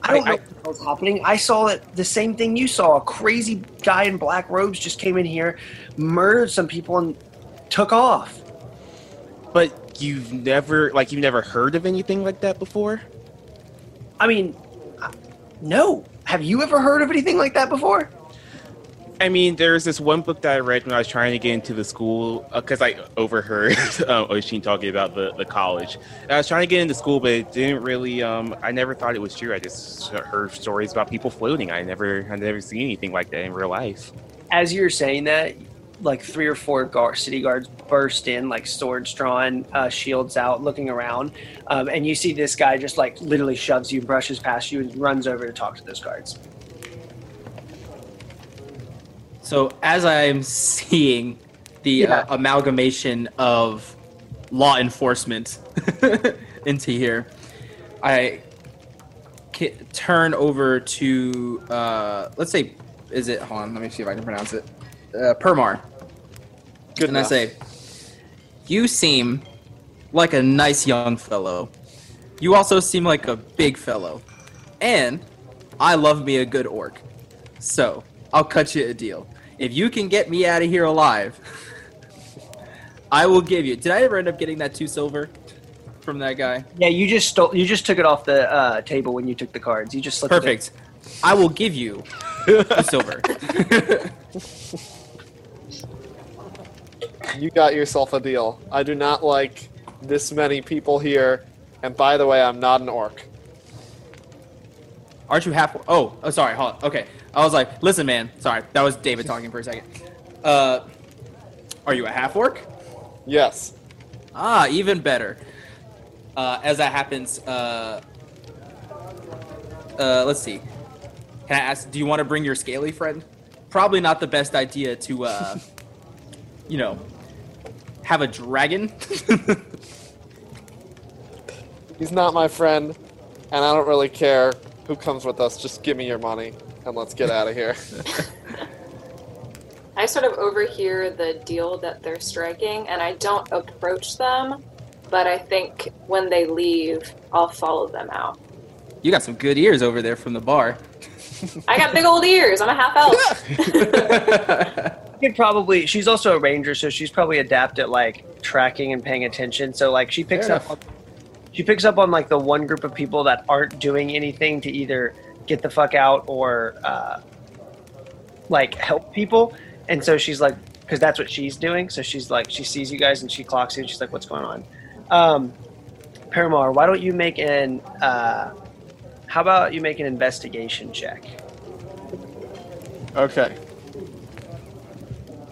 I don't I- know I- what's happening. I saw it the same thing you saw. A crazy guy in black robes just came in here, murdered some people, and took off. But you've never like you've never heard of anything like that before? I mean, uh, no. Have you ever heard of anything like that before? I mean, there's this one book that I read when I was trying to get into the school because I overheard *laughs* um, Oshin talking about the, the college. And I was trying to get into school, but it didn't really. Um, I never thought it was true. I just heard stories about people floating. I never, I never seen anything like that in real life. As you're saying that, like three or four guard, city guards burst in, like swords drawn, uh, shields out, looking around, um, and you see this guy just like literally shoves you, brushes past you, and runs over to talk to those guards. So as I'm seeing the uh, amalgamation of law enforcement *laughs* into here, I turn over to uh, let's say, is it? Hold on, let me see if I can pronounce it. Uh, Permar. Good and I say, you seem like a nice young fellow. You also seem like a big fellow, and I love me a good orc. So I'll cut you a deal. If you can get me out of here alive, *laughs* I will give you. Did I ever end up getting that two silver from that guy? Yeah, you just stole. You just took it off the uh, table when you took the cards. You just slipped it. Perfect. I will give you two *laughs* silver. *laughs* You got yourself a deal. I do not like this many people here. And by the way, I'm not an orc. Aren't you half? Oh, oh, sorry. Hold on. Okay, I was like, listen, man. Sorry, that was David talking for a second. Uh, are you a half orc? Yes. Ah, even better. Uh, as that happens, uh, uh, let's see. Can I ask? Do you want to bring your scaly friend? Probably not the best idea to, uh, *laughs* you know, have a dragon. *laughs* He's not my friend, and I don't really care who comes with us. Just give me your money, and let's get out of here. *laughs* I sort of overhear the deal that they're striking, and I don't approach them, but I think when they leave, I'll follow them out. you got some good ears over there from the bar. I got big old ears. I'm a half elf. *laughs* Could probably. She's also a ranger, so she's probably adept at like tracking and paying attention. So like she picks Fair up. On, she picks up on like the one group of people that aren't doing anything to either get the fuck out or uh, like help people, and so she's like, because that's what she's doing. So she's like, she sees you guys and she clocks you, and she's like, "What's going on?" Um, Paramar, why don't you make an? Uh, how about you make an investigation check? okay.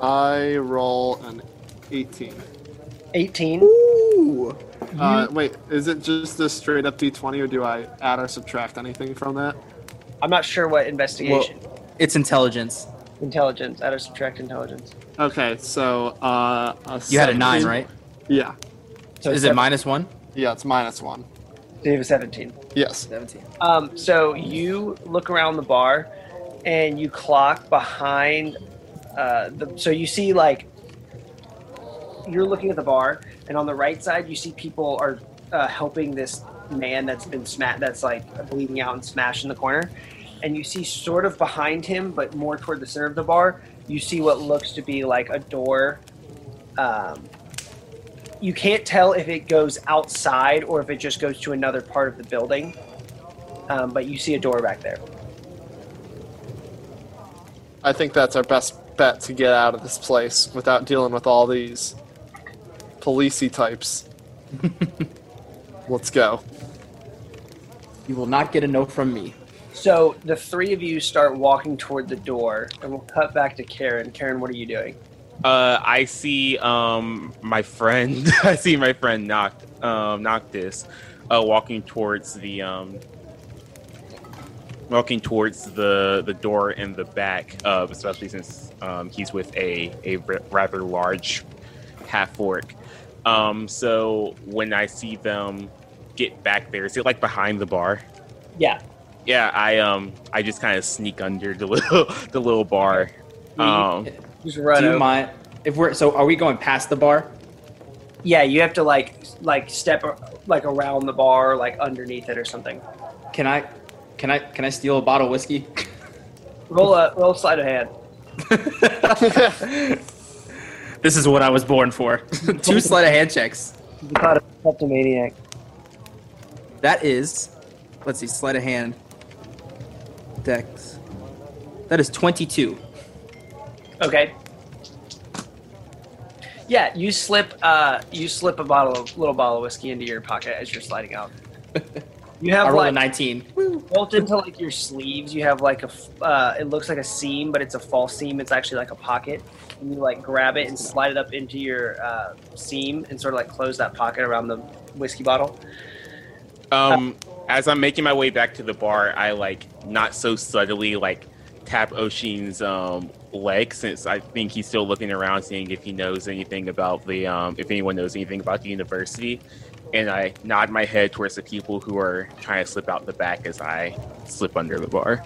I roll an 18. 18. Ooh. Uh, wait, is it just a straight up d20, or do I add or subtract anything from that? I'm not sure what investigation. Well, It's intelligence. Intelligence. Add or subtract intelligence. Okay, so uh, a You had a nine, right? Yeah, So Is it minus one? yeah, it's minus one. So you have a 17. Yes. Seventeen. Um, so you look around the bar and you clock behind uh, the. So you see, like, you're looking at the bar, and on the right side, you see people are uh, helping this man that's been that's like bleeding out and smashed in the corner. And you see, sort of behind him, but more toward the center of the bar, you see what looks to be like a door. Um, you can't tell if it goes outside or if it just goes to another part of the building. Um, but you see a door back there. I think that's our best bet to get out of this place without dealing with all these policey types. *laughs* Let's go. You will not get a note from me. So the three of you start walking toward the door, and we'll cut back to Karen. Karen, what are you doing? Uh, I see um my friend. *laughs* I see my friend Noct um Noctis, uh, walking towards the um walking towards the the door in the back. Uh, especially since um he's with a a rather large half orc. Um, so when I see them get back there, is it like behind the bar? Yeah. Yeah, I um I just kind of sneak under the *laughs* little the little bar. Um, Just run Do you mind if we're so? Are we going past the bar? Yeah, you have to like like step like around the bar, like underneath it or something. Can I? Can I? Can I steal a bottle of whiskey? *laughs* Roll a roll a sleight of hand. *laughs* this is what I was born for. *laughs* Two sleight of hand checks. You caught a kleptomaniac. That is, let's see, sleight of hand. Dex. That is 22. Okay. Yeah, you slip uh you slip a bottle of little bottle of whiskey into your pocket as you're sliding out. You I have rolled a like 19. built into like your sleeves. You have like a. uh, it looks like a seam, but it's a false seam. It's actually like a pocket, and you like grab it and slide it up into your uh, seam and sort of like close that pocket around the whiskey bottle. Um, as I'm making my way back to the bar, I like not so subtly like tap Oshin's um leg since I think he's still looking around, seeing if he knows anything about the um if anyone knows anything about the university. And I nod my head towards the people who are trying to slip out the back as I slip under the bar.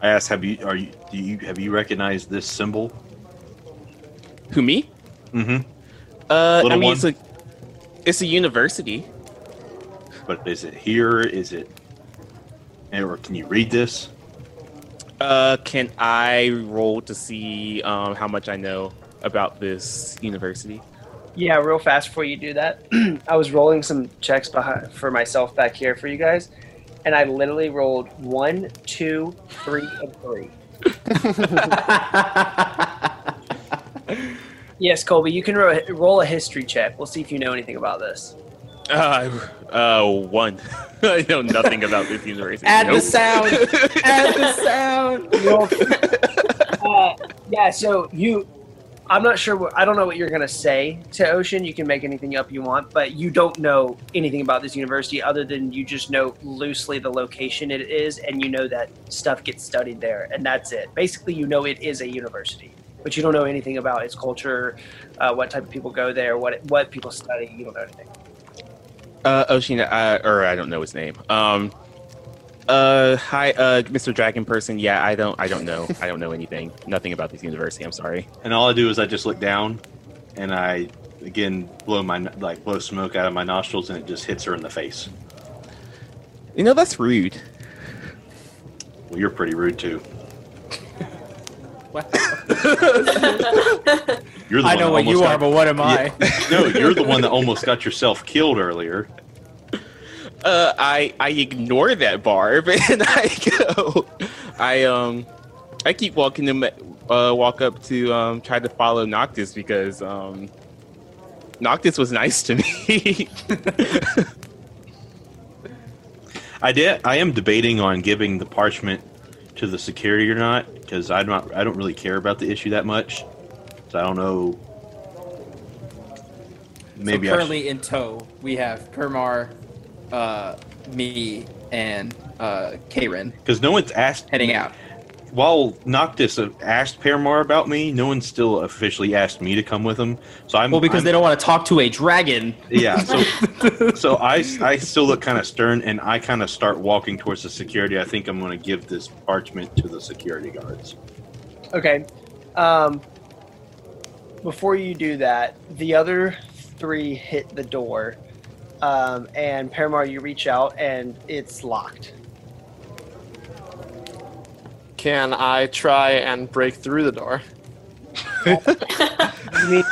I ask, have you are you do you have you recognized this symbol? Who me? Mm-hmm. Uh, I mean one? it's a it's a university. But is it here? Is it or can you read this? Uh, can I roll to see um how much I know about this university? Yeah, real fast before you do that, *clears throat* I was rolling some checks behind, for myself back here for you guys, and I literally rolled one, two, three, and three. *laughs* Yes, Colby, you can ro- roll a history check. We'll see if you know anything about this. Uh, uh, one. *laughs* I know nothing about this university. *laughs* Add the sound. Add the sound. uh, yeah, so you, I'm not sure. What, I don't know what you're gonna say to Oshin. You can make anything up you want, but you don't know anything about this university other than you just know loosely the location it is, and you know that stuff gets studied there, and that's it. Basically, you know it is a university, but you don't know anything about its culture, uh, what type of people go there, what what people study. You don't know anything. Uh, Oshina, uh, or I don't know his name. Um, uh, hi, uh, Mr. Dragon person. Yeah, I don't, I don't know. I don't know anything. Nothing about this university. I'm sorry. And all I do is I just look down, and I again blow my like blow smoke out of my nostrils, and it just hits her in the face. You know that's rude. Well, you're pretty rude too. Wow. You're the I one know what you are, but what am I? *laughs* no, you're the one that almost got yourself killed earlier. Uh, I I ignore that barb *laughs* and I go. I um, I keep walking to uh walk up to um try to follow Noctis because um, Noctis was nice to me. *laughs* I did. I am debating on giving the parchment to the security or not because I'm not. I don't really care about the issue that much. So I don't know. Maybe so I currently in tow, we have Kermar, uh, me, and uh, Karen because no one's asked. heading out. While Noctis asked Paramar about me, no one still officially asked me to come with him. So I'm Well, because I'm- they don't want to talk to a dragon. Yeah. *laughs* So, so I, I still look kind of stern, and I kind of start walking towards the security. I think I'm going to give this parchment to the security guards. Okay. Um, before you do that, the other three hit the door, um, and Paramar, you reach out and it's locked. Can I try and break through the door? *laughs* You mean,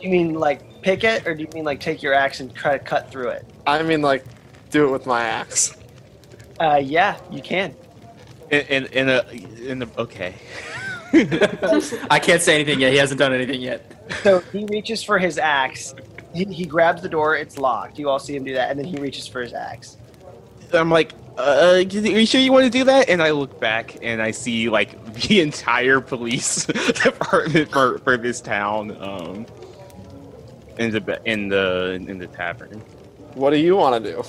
you mean like pick it, or do you mean like take your axe and try to cut through it? I mean, like, do it with my axe. Uh, yeah, you can. in, in, in a in a okay. *laughs* I can't say anything yet. He hasn't done anything yet. So he reaches for his axe. He, he grabs the door. It's locked. You all see him do that, and then he reaches for his axe. I'm like, uh, are you sure you want to do that? And I look back and I see like *laughs* the entire police *laughs* department for, for this town, um, in the in the in the tavern. What do you want to do?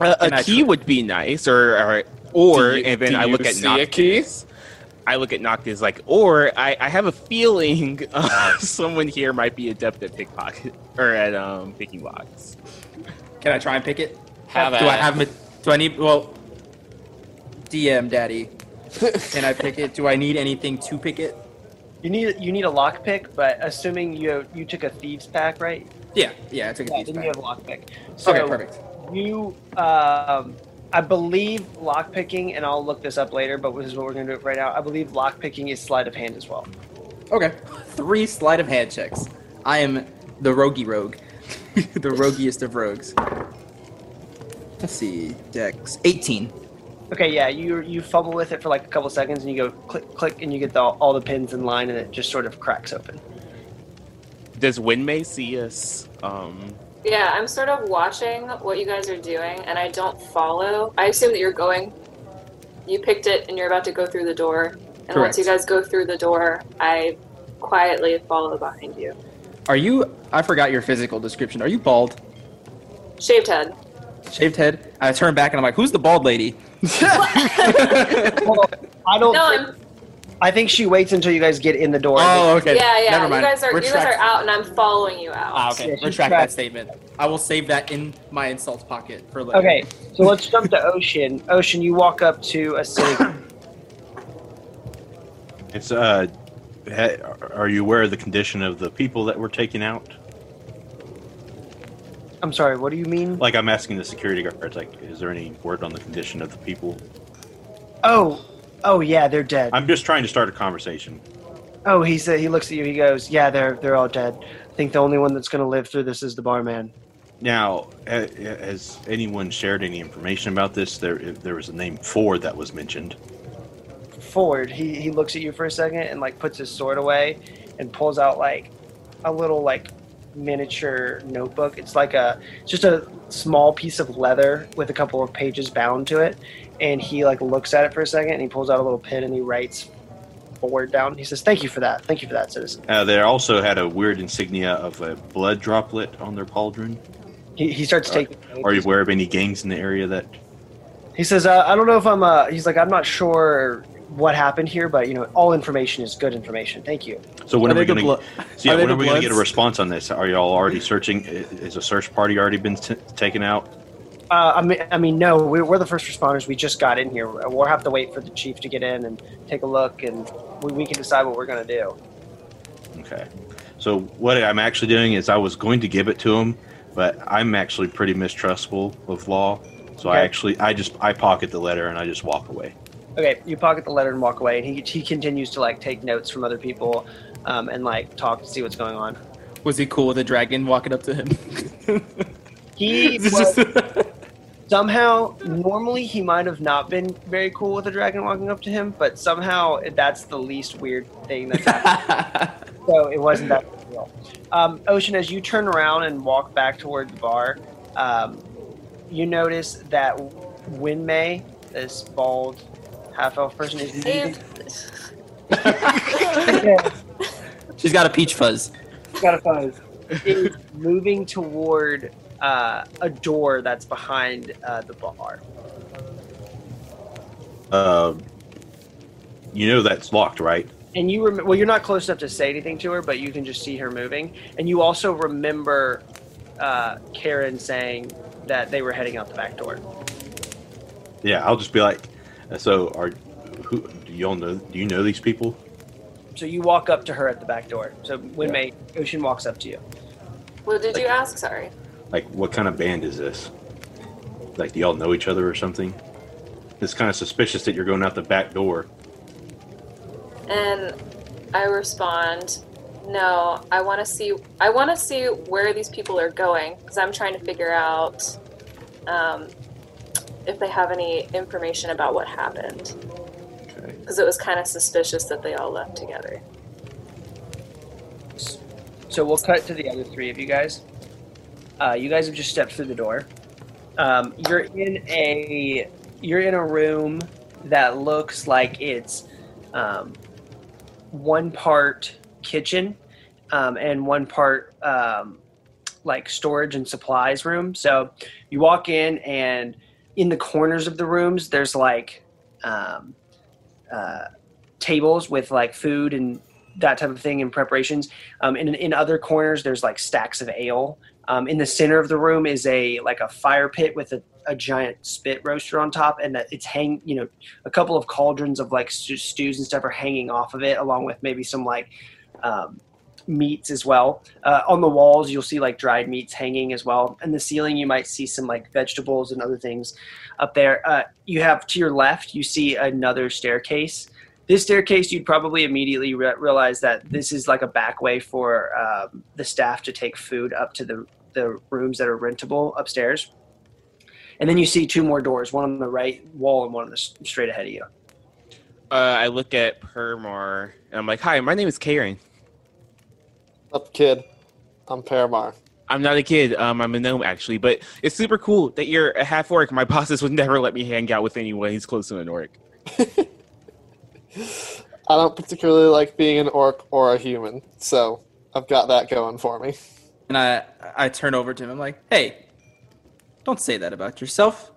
Uh, Can a I key tr- would be nice, or or, or and then I look at see a key? Noctis. I look at Noctis like, or I, I have a feeling *laughs* uh, someone here might be adept at pickpocket or at um picking locks. Can I try and pick it? Have do I have it? Do I need? Well, DM Daddy, *laughs* can I pick it? Do I need anything to pick it? You need you need a lockpick, but assuming you you took a thieves pack, right? Yeah, yeah. I took a Yeah, thieves pack. then you have a lockpick. So Okay, perfect. you, um, I believe lockpicking, and I'll look this up later, but this is what we're going to do right now. I believe lockpicking is sleight of hand as well. Okay, three sleight of hand checks. I am the roguey rogue, *laughs* the roguiest of rogues. Let's see, Dex 18. Okay, yeah, you you fumble with it for like a couple seconds, and you go click click, and you get the, all the pins in line, and it just sort of cracks open. Does Winmay see us? Um, Yeah, I'm sort of watching what you guys are doing, and I don't follow. I assume that you're going. You picked it, and you're about to go through the door. And once you guys go through the door, I quietly follow behind you. Are you? I forgot your physical description. Are you bald? Shaved head. Shaved head. I turn back and I'm like, "Who's the bald lady?" *laughs* *laughs* I don't. No, think, I'm. I think she waits until you guys get in the door. Oh, okay. Yeah, yeah. Never mind. You guys are you guys are out, and I'm following you out. Ah, okay. Yeah, Retract tracked. that statement. I will save that in my insults pocket for later. Okay, so let's jump to Oshin. Oshin, you walk up to a city. *coughs* It's uh, are you aware of the condition of the people that were taken out? I'm sorry. What do you mean? Like I'm asking the security guards, like, is there any word on the condition of the people? Oh, oh yeah, they're dead. I'm just trying to start a conversation. Oh, he said he looks at you. He goes, "Yeah, they're they're all dead. I think the only one that's going to live through this is the barman." Now, has anyone shared any information about this? There, there was a name Ford that was mentioned. Ford. He he looks at you for a second and like puts his sword away and pulls out like a little like miniature notebook. It's like a it's just a small piece of leather with a couple of pages bound to it. And he like looks at it for a second and he pulls out a little pen and he writes Ford down. He says, "Thank you for that. Thank you for that, citizen." Uh, they also had a weird insignia of a blood droplet on their pauldron. He, he starts Are- taking. Are you aware of any gangs in the area that? He says, uh, "I don't know if I'm. Uh, he's like, I'm not sure what happened here, but you know, all information is good information. Thank you." So when are, Are we going to? blo- So yeah, are when are we going to get a response on this? Are y'all already searching? Is a search party already been t- taken out? Uh, I mean, I mean, no, we're, we're the first responders. We just got in here. We'll have to wait for the chief to get in and take a look, and we, we can decide what we're going to do. Okay. So what I'm actually doing is I was going to give it to him, but I'm actually pretty mistrustful of law. So I actually I just I pocket the letter and I just walk away. Okay, you pocket the letter and walk away, and he he continues to like take notes from other people, um, and like talk to see what's going on. Was he cool with a dragon walking up to him? He *laughs* was, just- somehow normally he might have not been very cool with a dragon walking up to him, but somehow that's the least weird thing that's happened. *laughs* so it wasn't that big a deal. Um, Oshin, as you turn around and walk back toward the bar, um, you notice that Winmay, this bald half elf person, is moving. And *laughs* *laughs* She's got a peach fuzz. got a fuzz. Is moving toward uh, a door that's behind uh, the bar. Uh, you know that's locked, right? And you rem- well, you're not close enough to say anything to her, but you can just see her moving. And you also remember uh, Karen saying that they were heading out the back door. Yeah, I'll just be like, so are who do y'all know? Do you know these people? So you walk up to her at the back door. So when May Oshin walks up to you, what did you ask? Sorry. Like, what kind of band is this? Like, do y'all know each other or something? It's kind of suspicious that you're going out the back door. And I respond, "No, I want to see. I want to see where these people are going because I'm trying to figure out um, if they have any information about what happened. Okay. Because it was kind of suspicious that they all left together. So we'll cut to the other three of you guys. Uh, you guys have just stepped through the door. Um, you're in a you're in a room that looks like it's um, one part kitchen um, and one part um, like storage and supplies room. So you walk in and in the corners of the rooms there's like um, uh, tables with like food and that type of thing in preparations. Um, in in other corners, there's like stacks of ale. Um, in the center of the room is a like a fire pit with a, a giant spit roaster on top, and that it's hang you know a couple of cauldrons of like stews and stuff are hanging off of it, along with maybe some like um, meats as well. Uh, on the walls, you'll see like dried meats hanging as well, and the ceiling you might see some like vegetables and other things up there. Uh, you have to your left, you see another staircase this staircase, you'd probably immediately re- realize that this is like a back way for um, the staff to take food up to the the rooms that are rentable upstairs. And then you see two more doors, one on the right wall and one on the s- straight ahead of you. Uh, I look at Permar and I'm like, "Hi, my name is Karen. Up, kid. I'm Paramar. I'm not a kid. Um, I'm a gnome actually, but it's super cool that you're a half orc. My bosses would never let me hang out with anyone who's close to an orc. *laughs* I don't particularly like being an orc or a human, so I've got that going for me. And I I turn over to him. I'm like, hey, don't say that about yourself.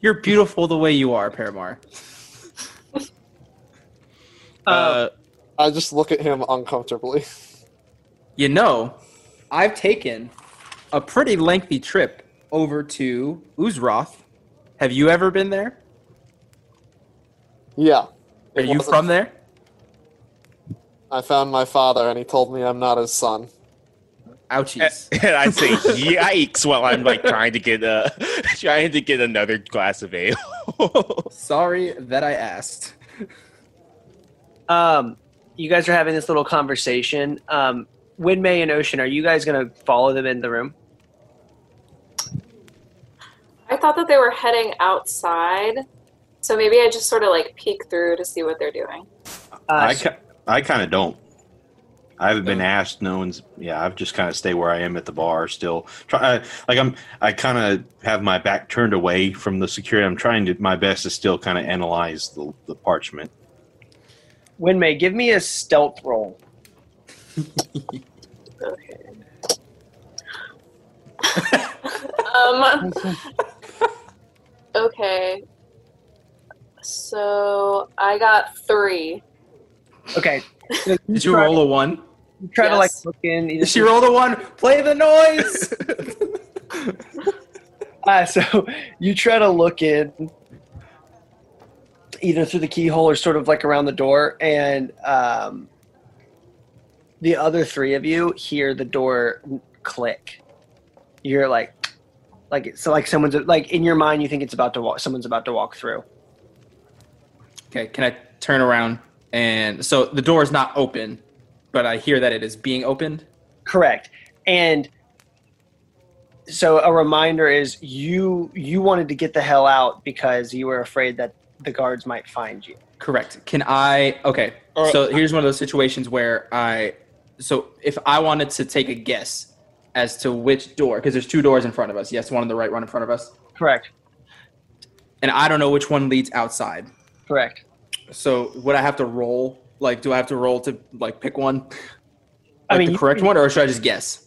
You're beautiful the way you are, Paramar. *laughs* Uh, I just look at him uncomfortably. You know, I've taken a pretty lengthy trip over to Uzroth. Have you ever been there? Yeah. Are you from there? I found my father, and he told me I'm not his son. Ouchies. *laughs* and I say yikes while I'm like trying to get a *laughs* trying to get another glass of ale. *laughs* Sorry that I asked. Um, you guys are having this little conversation. Um, Winmay and Oshin, are you guys going to follow them in the room? I thought that they were heading outside, so maybe I just sort of like peek through to see what they're doing. Uh, I, so- I kind of don't. I haven't been asked. No one's. Yeah, I've just kind of stay where I am at the bar. Still, try. I, like I'm. I kind of have my back turned away from the security. I'm trying to my best to still kind of analyze the, the parchment. Winmay, give me a stealth roll. *laughs* Okay. *laughs* um. *laughs* Okay. So I got three. Okay. So Did you try, roll a one? you try to like look in. Did she roll a one? Play the noise. *laughs* *laughs* Uh, so you try to look in either through the keyhole or sort of like around the door, and um, the other three of you hear the door click. You're like, like so, like someone's like in your mind, you think it's about to walk. Someone's about to walk through. Okay, can I turn around? And so the door is not open, but I hear that it is being opened. Correct. And so a reminder is you you wanted to get the hell out because you were afraid that the guards might find you. Correct. Can I? Okay. So here's one of those situations where I. So if I wanted to take a guess as to which door, because there's two doors in front of us. Yes, one on the right, one in front of us, Correct. and I don't know which one leads outside. Correct. So would I have to roll? Like, do I have to roll to like pick one? Like I mean, the correct can- one, or should I just guess?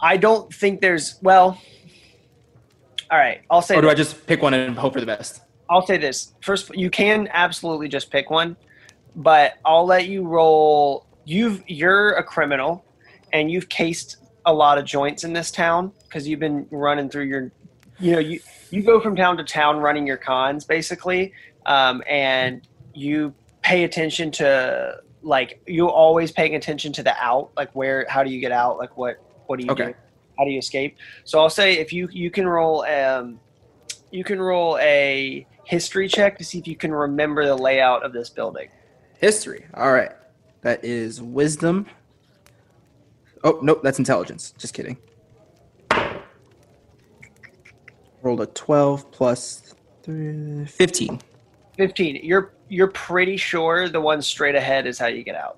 I don't think there's well. All right, I'll say. Or do I just pick one and hope for the best? I'll say this first. You can absolutely just pick one, but I'll let you roll. You've you're a criminal, and you've cased a lot of joints in this town because you've been running through your. You know, you you go from town to town running your cons basically, um, and you pay attention to like you always paying attention to the out, like where how do you get out, like what what do you Okay. do, how do you escape. So I'll say if you you can roll um, you can roll a history check to see if you can remember the layout of this building. History. All right. That is wisdom. Oh nope, that's intelligence. Just kidding. Rolled a twelve plus three, fifteen. 15. You're you're pretty sure the one straight ahead is how you get out.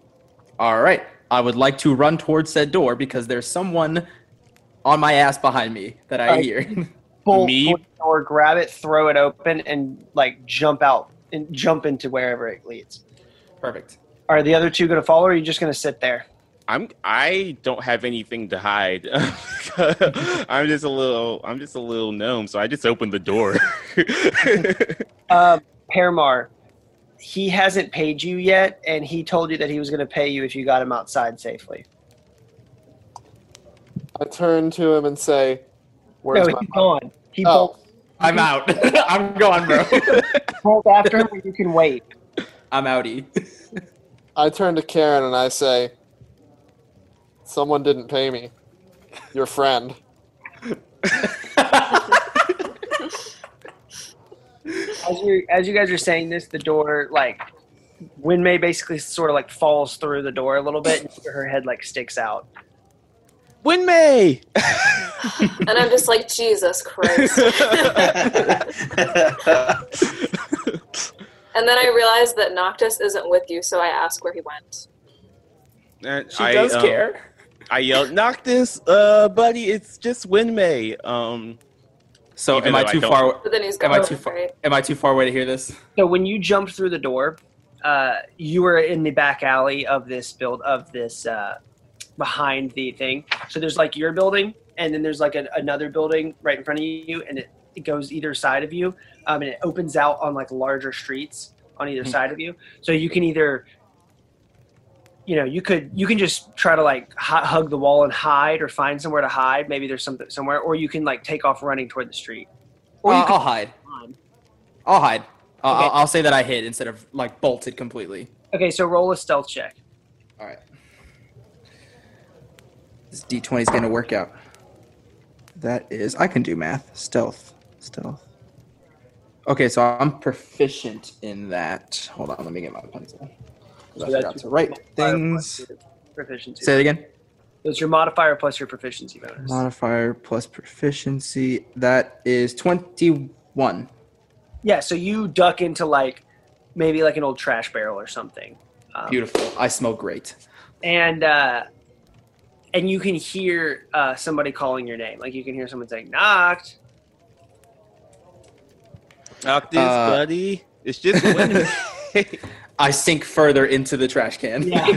All right. I would like to run towards said door because there's someone on my ass behind me that I Alright. hear. *laughs* Pull, Me? pull the door, grab it, throw it open, and like jump out and jump into wherever it leads. Perfect. Are the other two going to follow, or are you just going to sit there? I'm I don't have anything to hide. *laughs* I'm just a little I'm just a little gnome, so I just opened the door. *laughs* Um, Paramar, he hasn't paid you yet, and he told you that he was going to pay you if you got him outside safely. I turn to him and say, "Where's no, my he's money?" gone. He Oh, bolts, I'm out. *laughs* I'm gone, bro. bolt after him, or you can wait. I'm outie. I turn to Karen and I say, "Someone didn't pay me. Your friend." *laughs* As you as you guys are saying this, the door like Winmay basically sort of like falls through the door a little bit, and her head like sticks out. Winmay. *laughs* And I'm just like, Jesus Christ. *laughs* And then I realized that Noctis isn't with you, so I ask where he went. And She I, does um, care. I yelled, "Noctis, uh, buddy, it's just Winmay." Um, So am I though I too far? But then he's Am I too far? right? Am I too far away to hear this? So when you jumped through the door, uh, you were in the back alley of this build of this uh, behind the thing. So there's like your building, and then there's like an, another building right in front of you, and it, it goes either side of you, um, and it opens out on like larger streets on either Hmm. side of you. So you can either you know you could you can just try to like hu- hug the wall and hide or find somewhere to hide maybe there's something somewhere or you can like take off running toward the street or you Uh, can I'll hide. I'll hide. I'll, Okay. I'll, I'll say that I hid instead of like bolted completely. okay so roll a stealth check All right. This D20 is going to work out. That is, I can do math. Stealth. Stealth. Okay, so I'm proficient in that. Hold on, let me get my pencil. 'Cause I So that's forgot to write things. proficiency Say it again. That's your modifier plus your proficiency bonus. Modifier plus proficiency. That is 21. yeah, so you duck into like maybe like an old trash barrel or something. Um, Beautiful. I smell great. And uh, and you can hear uh, somebody calling your name. Like you can hear someone saying "knocked." Noctis, Uh, buddy, it's just Winmay. *laughs* *laughs* I sink further into the trash can. Yeah. *laughs*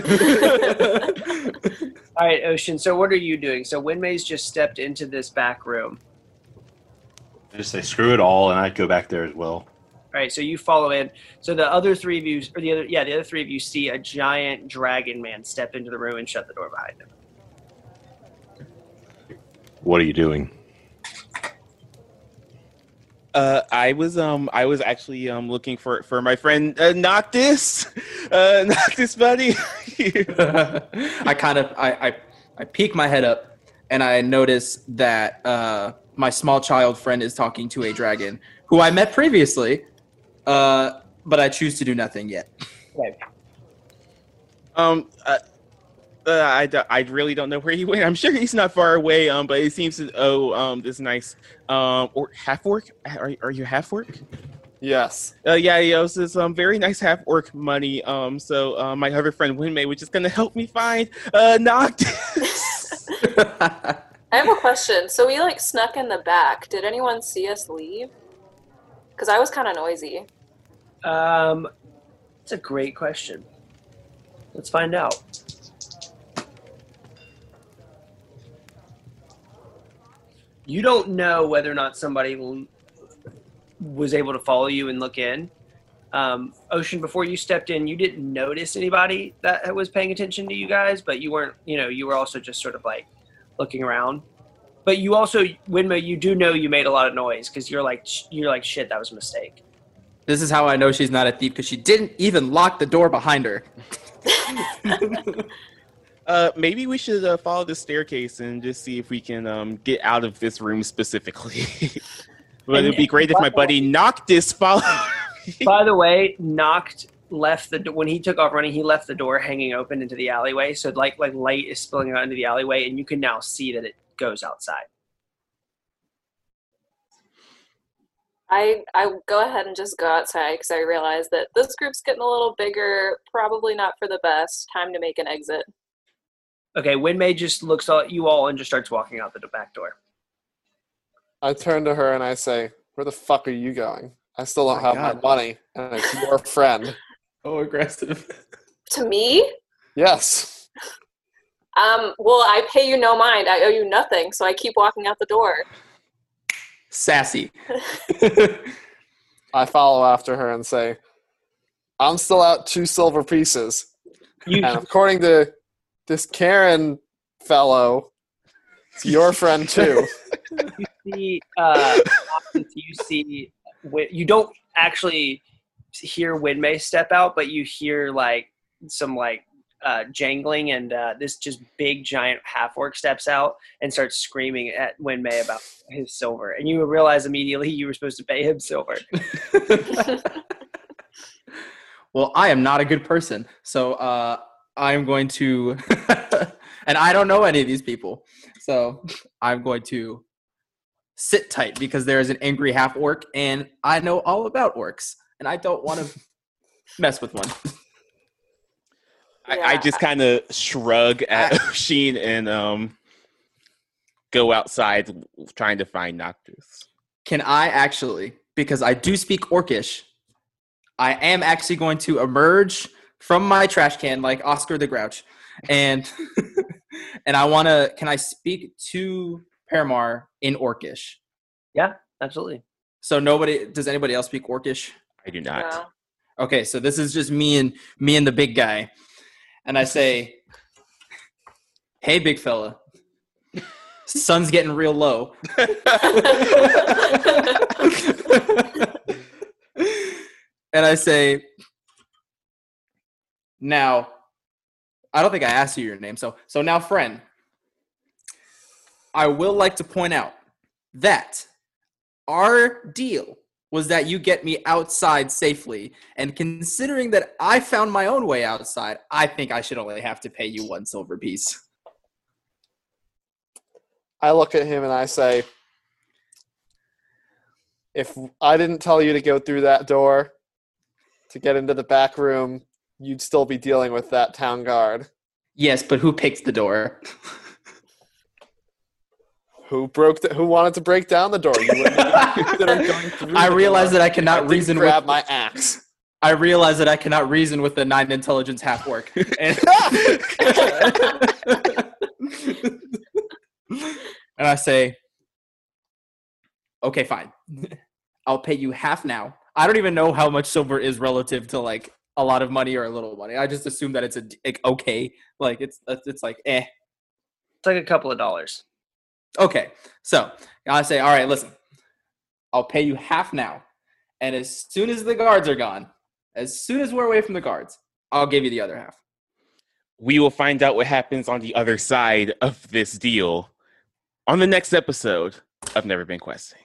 *laughs* All right, Oshin. So what are you doing? So Winmay's just stepped into this back room. I just say screw it all, and I'd go back there as well. All right, so you follow in. So the other three of you, or the other, yeah, the other three of you see a giant dragon man step into the room and shut the door behind him. What are you doing? Uh, I was um I was actually um looking for for my friend uh, Noctis, uh, *laughs* Noctis, buddy. *laughs* I kind of I, I I peek my head up and I notice that uh, my small child friend is talking to a dragon who I met previously, uh, but I choose to do nothing yet. um, uh, uh, I, d- I really don't know where he went. I'm sure he's not far away. Um, but he seems to oh um this nice um or half orc. Are are you half orc? Yes. Uh, yeah, he owes this um very nice half orc money. Um, so uh, my other friend Winmay was just gonna help me find uh Noctis. *laughs* *laughs* I have a question. So we like snuck in the back. Did anyone see us leave? Because I was kind of noisy. Um, it's a great question. Let's find out. You don't know whether or not somebody was able to follow you and look in. Um, Oshin, before you stepped in, you didn't notice anybody that was paying attention to you guys, but you weren't, you know, you were also just sort of like looking around. But you also, Winmay, you do know you made a lot of noise because you're like, you're like, shit, that was a mistake. this is how I know she's not a thief because she didn't even lock the door behind her. *laughs* Uh, maybe we should uh, follow the staircase and just see if we can um get out of this room specifically. *laughs* but And- it'd be great if my buddy Noctis followed. me. By the way, knocked left the do- when he took off running. He left the door hanging open into the alleyway, so like like light is spilling out into the alleyway, and you can now see that it goes outside. I I go ahead and just go outside because I realize that this group's getting a little bigger. Probably not for the best. Time to make an exit. Okay, Winmay just looks at you all and just starts walking out the back door. I turn to her and I say, Where the fuck are you going? I still don't My have God. my money, and it's your friend. *laughs* Oh, aggressive. To me, Yes. um, well, I pay you no mind. I owe you nothing, so I keep walking out the door. Sassy. *laughs* I follow after her and say, I'm still out two silver pieces. You And according to this Karen fellow, it's your friend *laughs* too. you see, uh, you see, you don't actually hear Winmay step out, but you hear like some like uh, jangling, and uh, this just big giant half orc steps out and starts screaming at Winmay about his silver. And you realize immediately you were supposed to pay him silver. *laughs* *laughs* well, I am not a good person, so uh, I'm going to, *laughs* and I don't know any of these people, so I'm going to sit tight because there is an angry half orc, and I know all about orcs, and I don't want to *laughs* mess with one. I, I just kind of shrug at *laughs* Sheen and um go outside trying to find Noctis. Can I actually, because I do speak Orcish, I am actually going to emerge from my trash can like Oscar the Grouch, and *laughs* and I want to. Can I speak to Paramar in Orcish? Yeah, absolutely. So nobody does anybody else speak Orcish? I do not. No. Okay, so this is just me and me and the big guy, and I say, "Hey, big fella, sun's getting real low." *laughs* *laughs* and I say, now, I don't think I asked you your name. So, so now, friend, I will like to point out that our deal was that you get me outside safely. And considering that I found my own way outside, I think I should only have to pay you one silver piece. I look at him and I say, if I didn't tell you to go through that door to get into the back room, you'd still be dealing with that town guard Yes, but who picked the door? *laughs* who broke the, who wanted to break down the door. You wouldn't even *laughs* consider going I realize door. that I I cannot didn't reason grab with my axe. I realize that I cannot reason with the nine intelligence half orc. *laughs* And, and I say, okay, fine. I'll pay you half now. I don't even know how much silver is relative to like a lot of money or a little money. I just assume that it's a like, okay, like it's it's like eh. It's like a couple of dollars. Okay, so I say, all right, listen, I'll pay you half now, and as soon as the guards are gone, as soon as we're away from the guards, I'll give you the other half. We will find out what happens on the other side of this deal on the next episode of Never Been Questing.